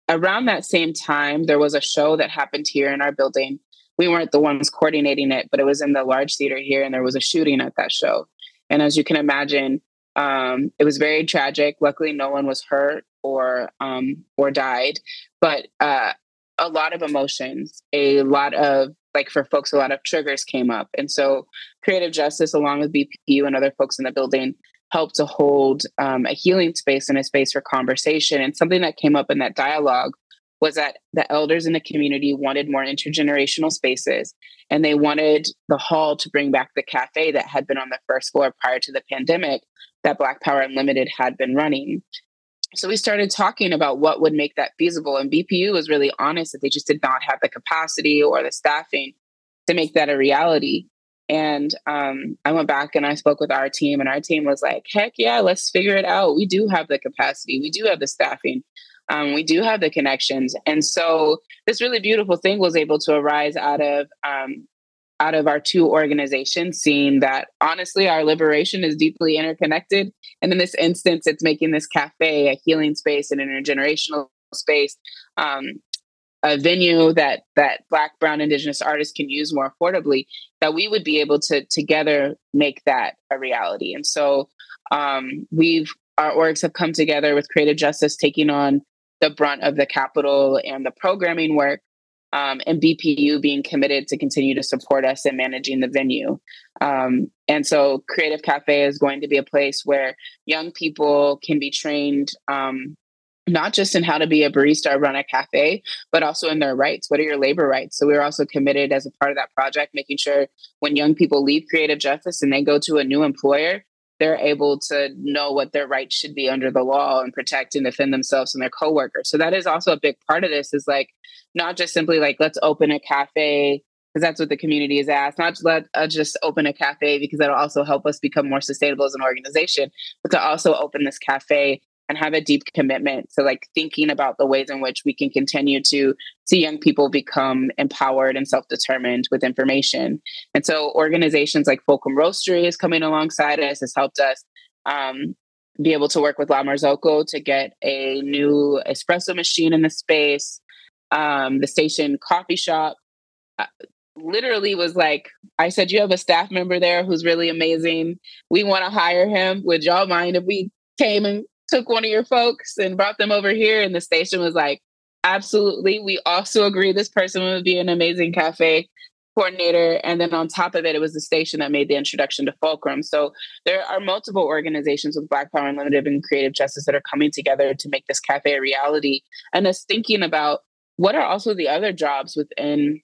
Around that same time, there was a show that happened here in our building. We weren't the ones coordinating it, but it was in the large theater here, and there was a shooting at that show. And as you can imagine, um, it was very tragic. Luckily, no one was hurt or um, or died, but uh, a lot of emotions, a lot of like for folks, a lot of triggers came up. And so Creative Justice, along with BPU and other folks in the building, helped to hold um, a healing space and a space for conversation. And something that came up in that dialogue was that the elders in the community wanted more intergenerational spaces and they wanted the hall to bring back the cafe that had been on the first floor prior to the pandemic that Black Power Unlimited had been running. So we started talking about what would make that feasible. And BPU was really honest that they just did not have the capacity or the staffing to make that a reality. And um, I went back and I spoke with our team, and our team was like, heck yeah, let's figure it out. We do have the capacity, we do have the staffing, um, we do have the connections. And so this really beautiful thing was able to arise out of um, out of our two organizations, seeing that honestly, our liberation is deeply interconnected. And in this instance, it's making this cafe a healing space and an intergenerational space, um, a venue that that Black, Brown, Indigenous artists can use more affordably. That we would be able to together make that a reality. And so um, we've our orgs have come together with Creative Justice taking on the brunt of the capital and the programming work um, and BPU being committed to continue to support us in managing the venue. Um, and so, Creative Cafe is going to be a place where young people can be trained. Um, not just in how to be a barista or run a cafe, but also in their rights. What are your labor rights? So we're also committed as a part of that project, making sure when young people leave creative justice and they go to a new employer, they're able to know what their rights should be under the law and protect and defend themselves and their coworkers. So that is also a big part of this is like not just simply like let's open a cafe because that's what the community is asked. Not let uh, just open a cafe because that'll also help us become more sustainable as an organization, but to also open this cafe and have a deep commitment to like thinking about the ways in which we can continue to see young people become empowered and self-determined with information. And so organizations like Fulcrum Roastery is coming alongside us, has helped us um, be able to work with La Marzocco to get a new espresso machine in the space. Um, the station coffee shop uh, literally was like, I said, you have a staff member there who's really amazing. We want to hire him. Would y'all mind if we came and took one of your folks and brought them over here. And the station was like, absolutely. We also agree this person would be an amazing cafe coordinator. And then on top of it, it was the station that made the introduction to Fulcrum. So there are multiple organizations with Black Power Unlimited and Creative Justice that are coming together to make this cafe a reality and us thinking about what are also the other jobs within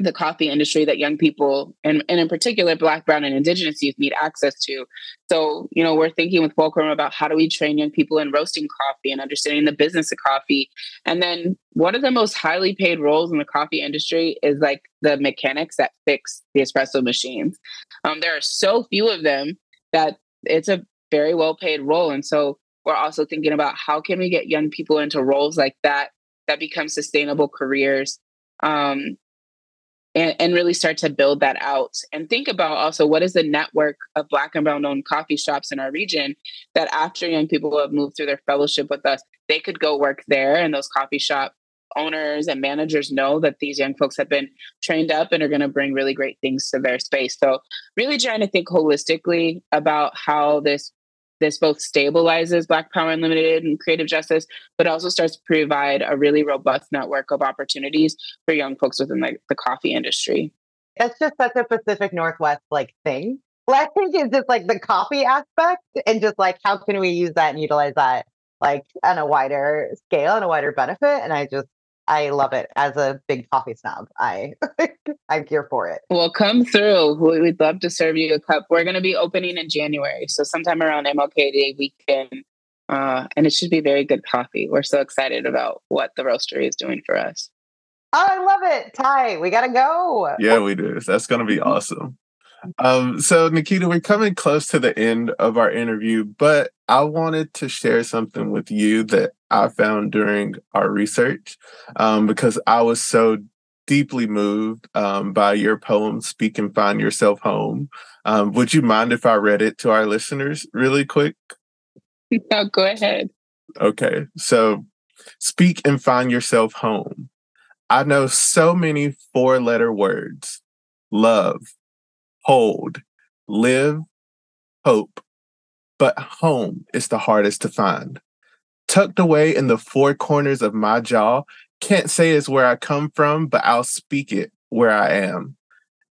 the coffee industry that young people and, and in particular black brown and indigenous youth need access to? So you know we're thinking with fulcrum about how do we train young people in roasting coffee and understanding the business of coffee. And then one of the most highly paid roles in the coffee industry is like the mechanics that fix the espresso machines. Um, there are so few of them that it's a very well paid role. And so we're also thinking about how can we get young people into roles like that that become sustainable careers um, and, and really start to build that out. And think about also what is the network of black and brown owned coffee shops in our region that after young people have moved through their fellowship with us they could go work there and those coffee shop owners and managers know that these young folks have been trained up and are going to bring really great things to their space. So really trying to think holistically about how this this both stabilizes Black Power Unlimited and creative justice, but also starts to provide a really robust network of opportunities for young folks within like the coffee industry. It's just such a Pacific Northwest like thing. Black think it's just like the coffee aspect and just like how can we use that and utilize that like on a wider scale and a wider benefit. And I just I love it as a big coffee snob. I I'm here for it. Well, come through. We'd love to serve you a cup. We're going to be opening in January, so sometime around MLK Day weekend, uh, and it should be very good coffee. We're so excited about what the roastery is doing for us. Oh, I love it, Ty. We gotta go. Yeah, we do. That's going to be awesome. Um, so Nikkita, we're coming close to the end of our interview, but I wanted to share something with you that I found during our research um, because I was so deeply moved um, by your poem, Speak and Find Yourself Home. Um, would you mind if I read it to our listeners really quick? No, go ahead. Okay. So, speak and find yourself home. I know so many four letter words love, hold, live, hope. But home is the hardest to find. Tucked away in the four corners of my jaw, can't say it's where I come from, but I'll speak it where I am.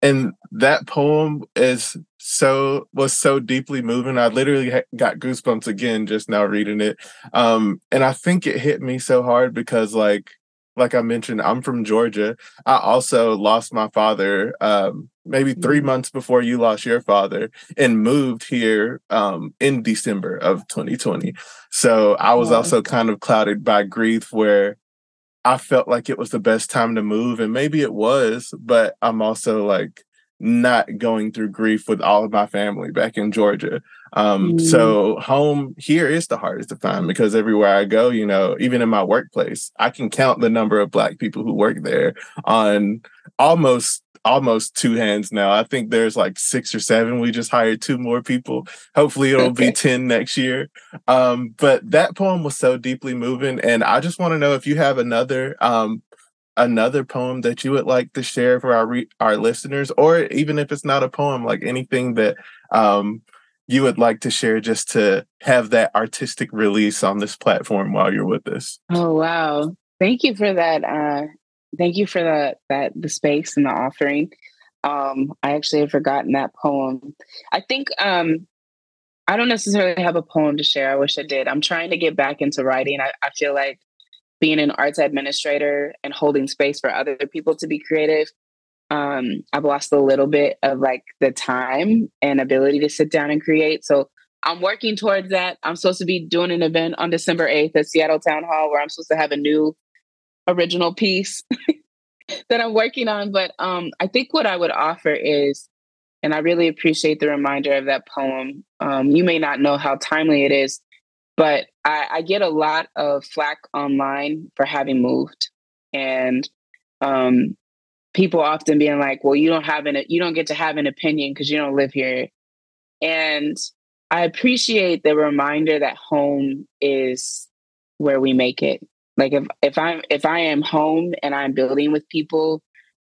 And that poem is so was so deeply moving. I literally got goosebumps again just now reading it. Um, and I think it hit me so hard because like like I mentioned, I'm from Georgia. I also lost my father um, maybe 3 mm-hmm. months before you lost your father and moved here um, in December of 2020. So I was also kind of clouded by grief where I felt like it was the best time to move. And maybe it was, but I'm also like, not going through grief with all of my family back in Georgia. Um, mm. So home here is the hardest to find because everywhere I go, you know, even in my workplace, I can count the number of Black people who work there on almost almost two hands now. I think there's like six or seven. We just hired two more people. Hopefully it'll okay. be 10 next year. Um, but that poem was so deeply moving. And I just want to know if you have another um, another poem that you would like to share for our re- our listeners, or even if it's not a poem, like anything that um, you would like to share, just to have that artistic release on this platform while you're with us. Oh wow! Thank you for that. Uh, thank you for the that the space and the offering. Um, I actually had forgotten that poem. I think um, I don't necessarily have a poem to share. I wish I did. I'm trying to get back into writing. I, I feel like being an arts administrator and holding space for other people to be creative, um, I've lost a little bit of like the time and ability to sit down and create. So I'm working towards that. I'm supposed to be doing an event on December 8th at Seattle Town Hall where I'm supposed to have a new original piece that I'm working on. But um, I think what I would offer is, and I really appreciate the reminder of that poem. Um, you may not know how timely it is, but I, I get a lot of flack online for having moved, and um, people often being like, "Well, you don't have an you don't get to have an opinion because you don't live here," and I appreciate the reminder that home is where we make it. Like if if I'm if I am home and I'm building with people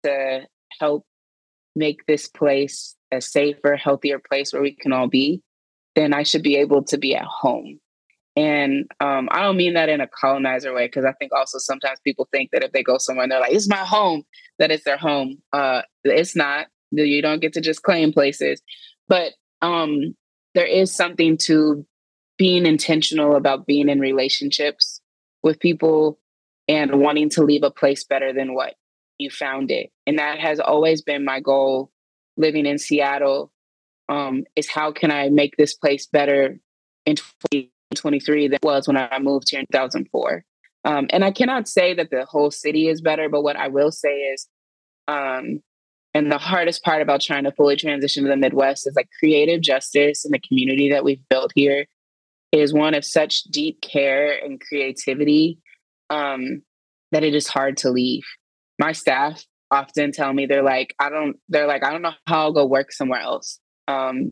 to help make this place a safer, healthier place where we can all be, then I should be able to be at home. And um, I don't mean that in a colonizer way, because I think also sometimes people think that if they go somewhere and they're like, it's my home, that it's their home. Uh, it's not. You don't get to just claim places. But um, there is something to being intentional about being in relationships with people and wanting to leave a place better than what you found it. And that has always been my goal living in Seattle um, is how can I make this place better in 2023 than it was when I moved here in 2004. Um, and I cannot say that the whole city is better, but what I will say is, um, and the hardest part about trying to fully transition to the Midwest is like creative justice and the community that we've built here is one of such deep care and creativity um, that it is hard to leave. My staff often tell me they're like, I don't, they're like, I don't know how I'll go work somewhere else um,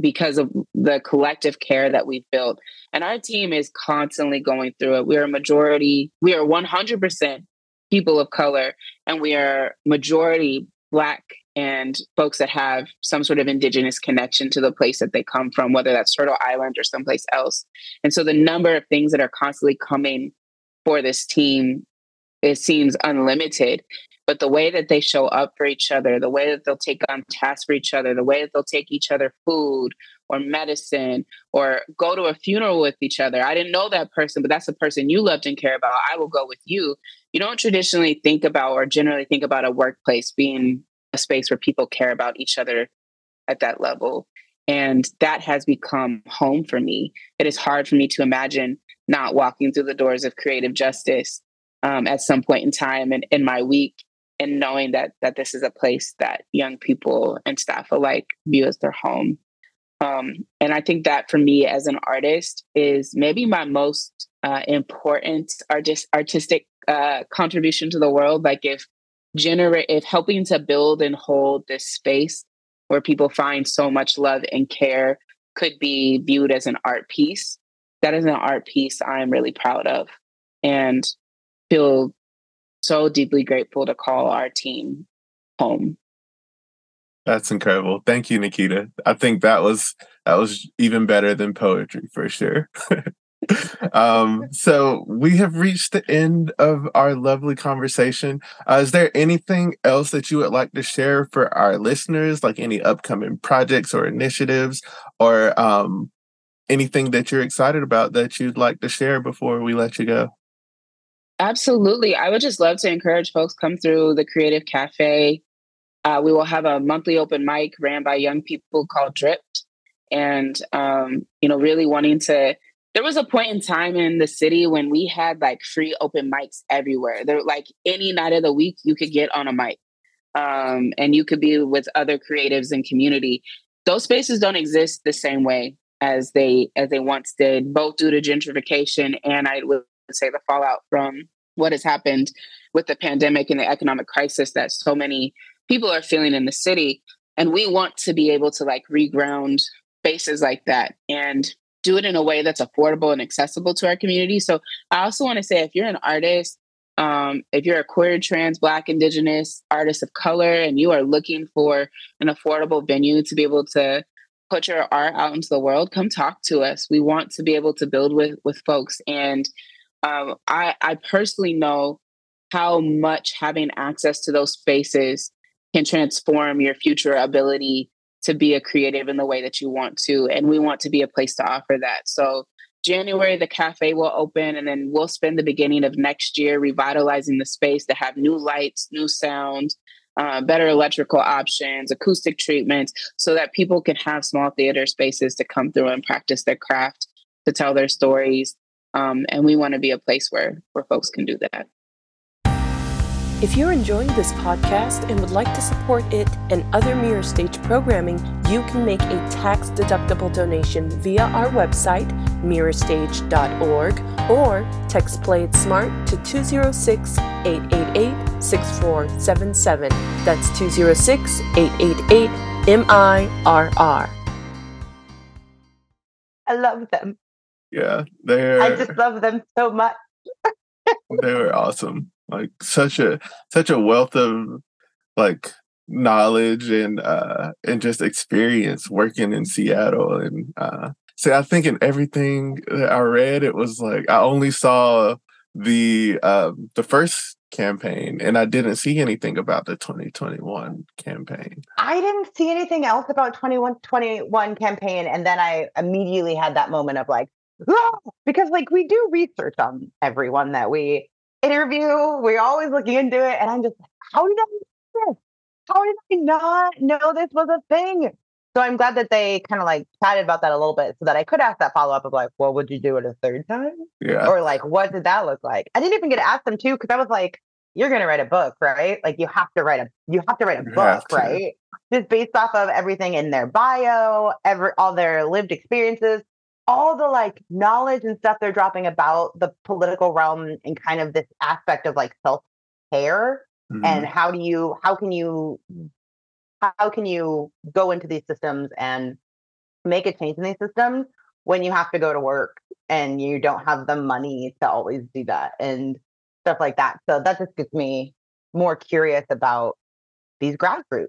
because of the collective care that we've built. And our team is constantly going through it. We are a majority, we are 100% people of color, and we are majority Black and folks that have some sort of indigenous connection to the place that they come from, whether that's Turtle Island or someplace else. And so the number of things that are constantly coming for this team, it seems unlimited. But the way that they show up for each other, the way that they'll take on tasks for each other, the way that they'll take each other food or medicine or go to a funeral with each other. I didn't know that person, but that's the person you loved and care about. I will go with you. You don't traditionally think about or generally think about a workplace being a space where people care about each other at that level. And that has become home for me. It is hard for me to imagine not walking through the doors of creative justice um, at some point in time in, in my week and knowing that that this is a place that young people and staff alike view as their home. Um, and I think that for me as an artist is maybe my most uh, important artist artistic uh, contribution to the world. Like if generate if helping to build and hold this space where people find so much love and care could be viewed as an art piece that is an art piece i'm really proud of and feel so deeply grateful to call our team home that's incredible thank you nikkita i think that was that was even better than poetry for sure um, so we have reached the end of our lovely conversation. Uh, is there anything else that you would like to share for our listeners, like any upcoming projects or initiatives, or um, anything that you're excited about that you'd like to share before we let you go? Absolutely. I would just love to encourage folks come through the Creative Cafe. Uh, we will have a monthly open mic ran by young people called Dripped. And, um, you know, really wanting to there was a point in time in the city when we had like free open mics everywhere. There, like any night of the week, you could get on a mic, um, and you could be with other creatives and community. Those spaces don't exist the same way as they as they once did, both due to gentrification and I would say the fallout from what has happened with the pandemic and the economic crisis that so many people are feeling in the city. And we want to be able to like reground spaces like that. And do it in a way that's affordable and accessible to our community. So I also want to say if you're an artist, um, if you're a queer, trans, black, indigenous artist of color, and you are looking for an affordable venue to be able to put your art out into the world, come talk to us. We want to be able to build with with folks. And um, I, I personally know how much having access to those spaces can transform your future ability to be a creative in the way that you want to. And we want to be a place to offer that. So, January, the cafe will open, and then we'll spend the beginning of next year revitalizing the space to have new lights, new sound, uh, better electrical options, acoustic treatments, so that people can have small theater spaces to come through and practice their craft, to tell their stories. Um, and we want to be a place where where folks can do that. If you're enjoying this podcast and would like to support it and other Mirror Stage programming, you can make a tax deductible donation via our website, mirrorstage.org, or text Play It Smart to 206 888 6477. That's 206 888 MIRR. I love them. Yeah, they're. I just love them so much. they were awesome like such a such a wealth of like knowledge and uh and just experience working in Seattle and uh so I think in everything that I read it was like I only saw the um the first campaign and I didn't see anything about the 2021 campaign. I didn't see anything else about 2121 campaign and then I immediately had that moment of like because like we do research on everyone that we interview. We're always looking into it. And I'm just like, how did I this? How did I not know this was a thing? So I'm glad that they kind of like chatted about that a little bit so that I could ask that follow up of like, well, would you do it a third time? Yeah. Or like, what did that look like? I didn't even get to ask them too, because I was like, you're gonna write a book, right? Like you have to write a you have to write a You book, right? Just based off of everything in their bio, every all their lived experiences, all the like knowledge and stuff they're dropping about the political realm and kind of this aspect of like self care Mhm. and how do you how can you how can you go into these systems and make a change in these systems when you have to go to work and you don't have the money to always do that and stuff like that so that just gets me more curious about these grassroots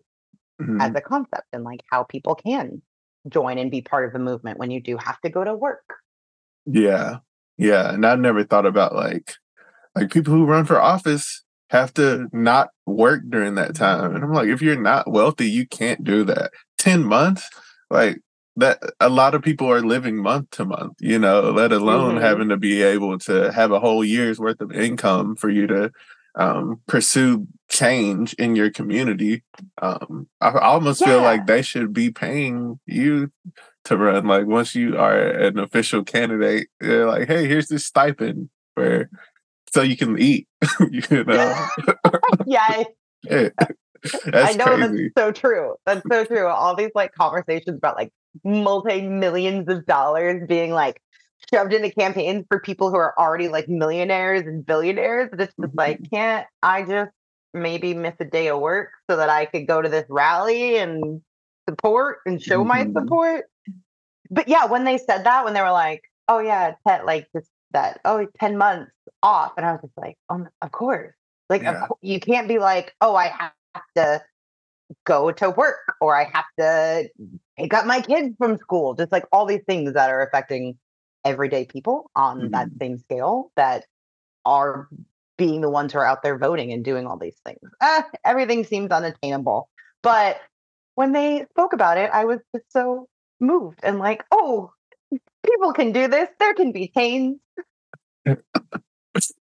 Mhm. as a concept and like how people can join and be part of the movement when you do have to go to work Yeah. Yeah. And I've never thought about like like people who run for office have to not work during that time. And I'm like, if you're not wealthy, you can't do that. 10 months, like that a lot of people are living month to month, you know, let alone Mhm. having to be able to have a whole year's worth of income for you to um, pursue change in your community. Um, I, I almost feel like they should be paying you to run. Like once you are an official candidate, they're like, hey, here's this stipend for so you can eat. you know, yeah Yeah. I know crazy. that's so true. That's so true. All these like conversations about like multi millions of dollars being like shoved into campaigns for people who are already like millionaires and billionaires. It's just like, can't I just maybe miss a day of work so that I could go to this rally and support and show my Mhm. support? But yeah, when they said that, when they were like, oh yeah, ten, like just that, oh, 10 months off. And I was just like, oh, of course. Like, of Yeah. cour- you can't be like, oh, I have to go to work or I have to pick up my kids from school. Just like all these things that are affecting everyday people on that same scale that are being the ones who are out there voting and doing all these things. Ah, everything seems unattainable. But when they spoke about it, I was just so moved and like, oh, people can do this. There can be change.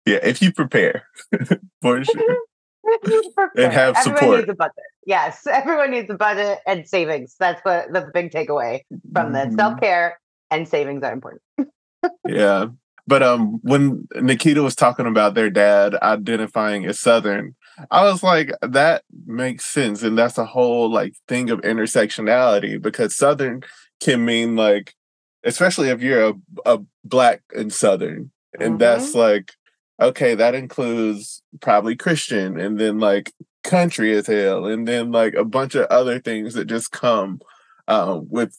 Yeah, if you prepare for sure. and have Everyone support. needs a budget. Yes, everyone needs a budget and savings. That's what the big takeaway from this. Mhm. Self care and savings are important. Yeah. But um when Nikkita was talking about their dad identifying as Southern, I was like, that makes sense. And that's a whole like thing of intersectionality because Southern can mean like, especially if you're a, a black and Southern. And that's like, okay, that includes probably Christian and then like country as hell, and then like a bunch of other things that just come um with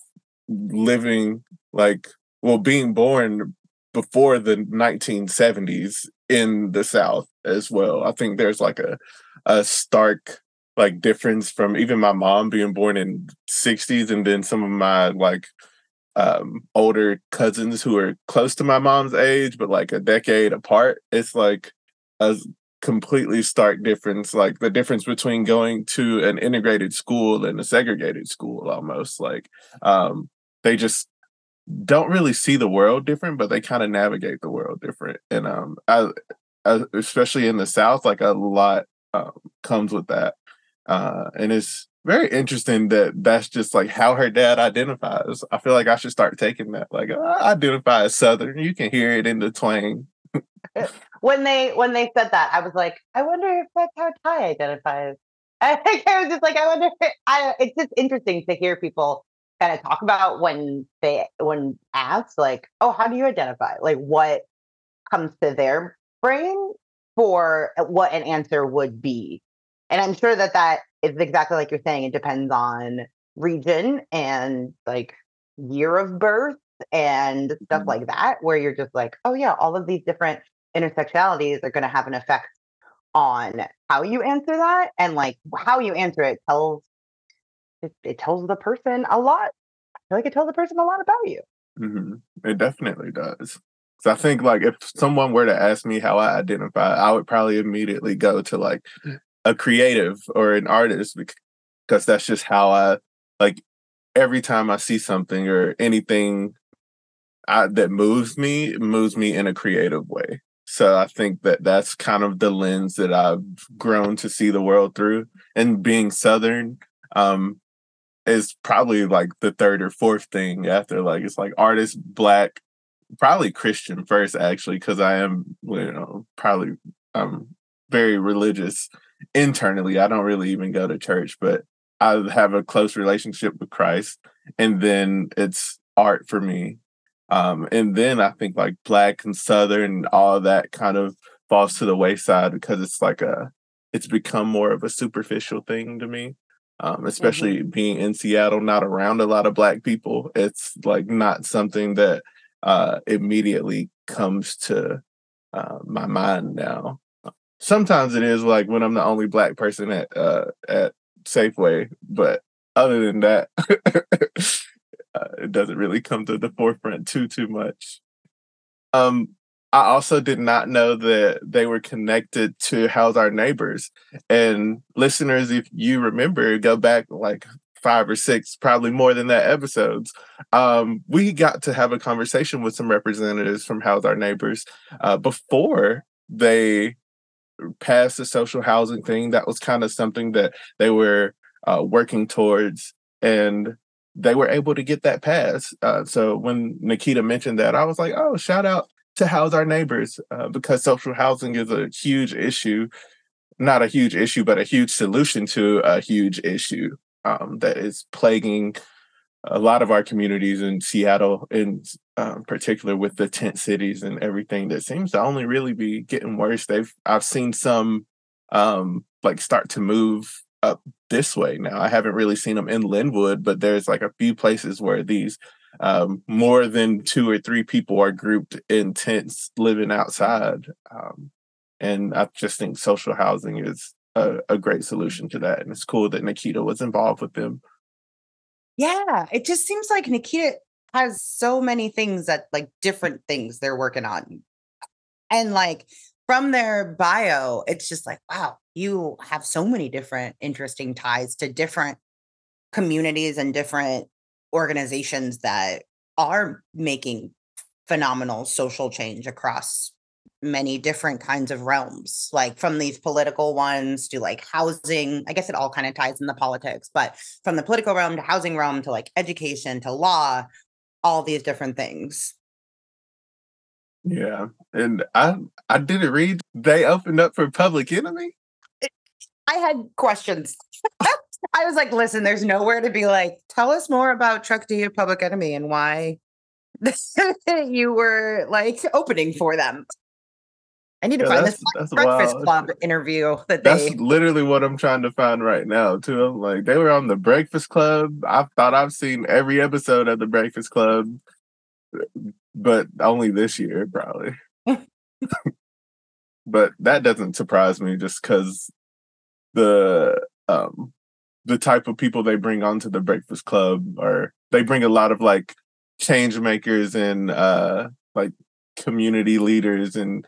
living like well being born before the 1970s in the south as well i think there's like a a stark like difference from even my mom being born in 60s and then some of my like um older cousins who are close to my mom's age but like a decade apart. It's like a completely stark difference like the difference between going to an integrated school and a segregated school almost like um they just don't really see the world different but they kind of navigate the world different and um I, I especially in the south like a lot um, comes with that uh and it's very interesting that that's just like how her dad identifies i feel like i should start taking that like I identify as southern you can hear it in the twang When they when they said that, I was like, I wonder if that's how Ty identifies. I think I was just like, I wonder. If, I it's just interesting to hear people kind of talk about when they when asked like, oh, how do you identify? Like what comes to their brain for what an answer would be. And I'm sure that that is exactly like you're saying. It depends on region and like year of birth and stuff Mhm. like that, where you're just like, oh yeah, all of these different intersectionalities are going to have an effect on how you answer that, and like how you answer it tells it, it tells the person a lot. I feel like it tells the person a lot about you. hmm It definitely does. So I think like if someone were to ask me how I identify, I would probably immediately go to like a creative or an artist because that's just how I like every time I see something or anything I, that moves me, moves me in a creative way. So I think that that's kind of the lens that I've grown to see the world through. And being Southern um, is probably like the third or fourth thing after like it's like artist, black, probably Christian first actually, because I am you know probably um very religious internally. I don't really even go to church, but I have a close relationship with Christ, and then it's art for me. Um, and then I think like black and southern, all that kind of falls to the wayside because it's like a, it's become more of a superficial thing to me. Um, especially mm-hmm. being in Seattle, not around a lot of black people. It's like not something that uh, immediately comes to uh, my mind now. Sometimes it is like when I'm the only black person at uh, at Safeway, but other than that, uh, it doesn't really come to the forefront too too much. Um, I also did not know that they were connected to House Our Neighbors. And listeners, if you remember, go back like five or six, probably more than that episodes. Um, we got to have a conversation with some representatives from House Our Neighbors uh, before they passed the social housing thing. That was kind of something that they were uh, working towards. And they were able to get that pass. Uh, so when Nikkita mentioned that, I was like, oh, shout out to house Our Neighbors uh, because social housing is a huge issue. Not a huge issue, but a huge solution to a huge issue um, that is plaguing a lot of our communities in Seattle, in um, particular, with the tent cities and everything that seems to only really be getting worse. They've I've seen some um, like start to move up this way now. I haven't really seen them in Lynnwood, but there's like a few places where these um, more than two or three people are grouped in tents living outside. Um, and I just think social housing is a, a, great solution to that. And it's cool that Nikkita was involved with them. Yeah, it just seems like Nikkita has so many things that like different things they're working on. And like from their bio, it's just like, wow, you have so many different interesting ties to different communities and different organizations that are making phenomenal social change across many different kinds of realms like from these political ones to like housing i guess it all kind of ties in the politics but from the political realm to housing realm to like education to law all these different things yeah and i i didn't read they opened up for public enemy I had questions. I was like, listen, there's nowhere to be like, tell us more about Chuck D of Public Enemy and why you were like opening for them. I need to yeah, find this Breakfast wild. Club interview that That's literally what I'm trying to find right now, too. I'm like, they were on the Breakfast Club. I thought I've seen every episode of the Breakfast Club, but only this year, probably. but that doesn't surprise me just because the um the type of people they bring onto the Breakfast Club, or they bring a lot of like change makers and uh like community leaders and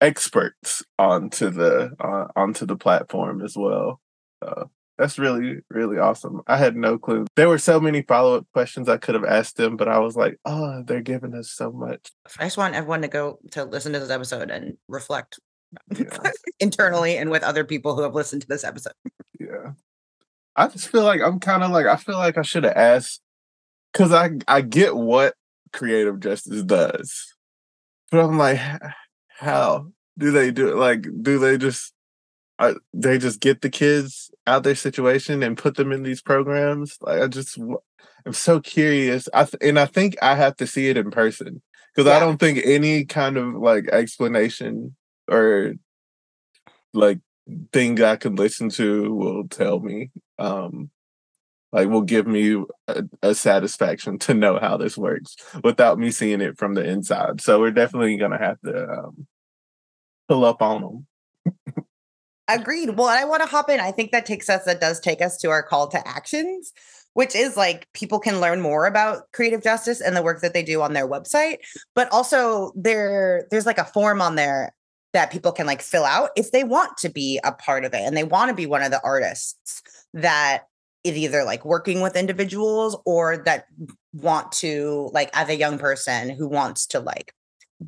experts onto the uh, onto the platform as well. So that's really really awesome. I had no clue. There were so many follow up questions I could have asked them, but I was like, oh, they're giving us so much. I just want everyone to go to listen to this episode and reflect yeah. internally and with other people who have listened to this episode. I just feel like I'm kind of like I feel like I should have asked because I I get what creative justice does, but I'm like, how do they do it? Like, do they just uh, they just get the kids out their situation and put them in these programs? Like, I just I'm so curious. I th- and I think I have to see it in person because yeah. I don't think any kind of like explanation or like thing I can listen to will tell me um like will give me a, a, satisfaction to know how this works without me seeing it from the inside. So we're definitely gonna have to um, pull up on them. Agreed. Well, I want to hop in. I think that takes us that does take us to our call to actions, which is like people can learn more about creative justice and the work that they do on their website, but also there there's like a form on there that people can like fill out if they want to be a part of it and they want to be one of the artists that is either like working with individuals or that want to like as a young person who wants to like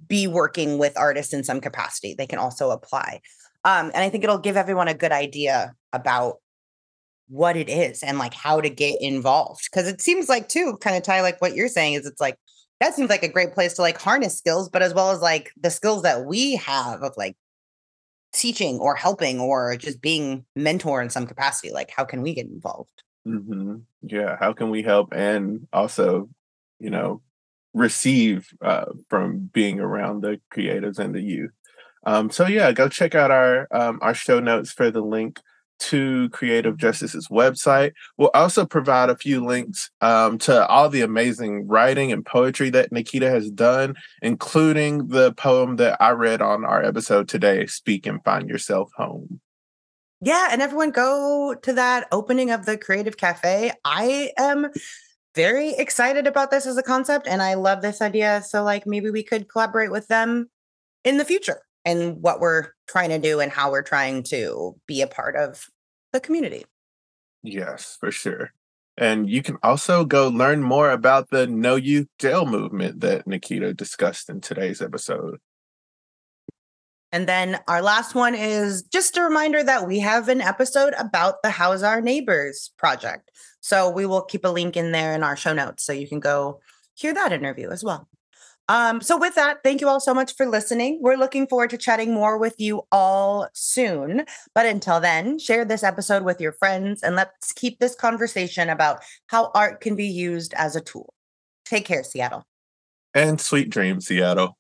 be working with artists in some capacity. They can also apply. Um, and I think it'll give everyone a good idea about what it is and like how to get involved. Cause it seems like too, kind of tie like what you're saying is it's like that seems like a great place to like harness skills, but as well as like the skills that we have of like teaching or helping or just being mentor in some capacity. Like how can we get involved? Mm-hmm. Yeah. How can we help and also, you know, receive uh, from being around the creatives and the youth. Um, so yeah, go check out our um, our show notes for the link to Creative Justice's website. We'll also provide a few links um, to all the amazing writing and poetry that Nikkita has done, including the poem that I read on our episode today, Speak and Find Yourself Home. Yeah, and everyone go to that opening of the Creative Cafe. I am very excited about this as a concept and I love this idea. So, like, maybe we could collaborate with them in the future and what we're trying to do and how we're trying to be a part of the community. Yes, for sure. And you can also go learn more about the No Youth Jail movement that Nikkita discussed in today's episode. And then our last one is just a reminder that we have an episode about the House Our Neighbors project. So we will keep a link in there in our show notes so you can go hear that interview as well. Um, so with that, thank you all so much for listening. We're looking forward to chatting more with you all soon. But until then, share this episode with your friends and let's keep this conversation about how art can be used as a tool. Take care, Seattle. And sweet dreams, Seattle.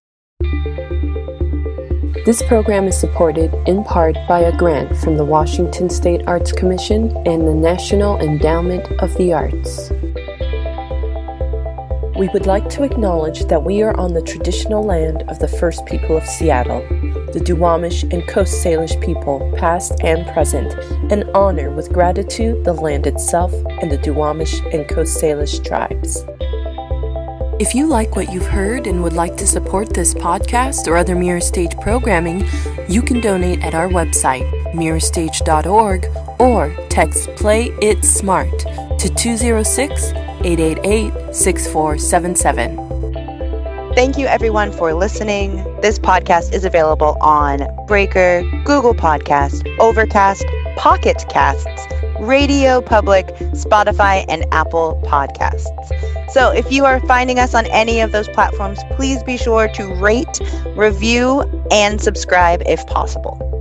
This program is supported in part by a grant from the Washington State Arts Commission and the National Endowment of the Arts. We would like to acknowledge that we are on the traditional land of the first people of Seattle, the Duwamish and Coast Salish people, past and present, and honor with gratitude the land itself and the Duwamish and Coast Salish tribes. If you like what you've heard and would like to support this podcast or other Mirror Stage programming, you can donate at our website, mirrorstage.org, or text Play It Smart to 206 888 6477. Thank you, everyone, for listening. This podcast is available on Breaker, Google Podcast, Overcast, Pocket Casts, Radio Public, Spotify, and Apple Podcasts. So if you are finding us on any of those platforms, please be sure to rate, review, and subscribe if possible.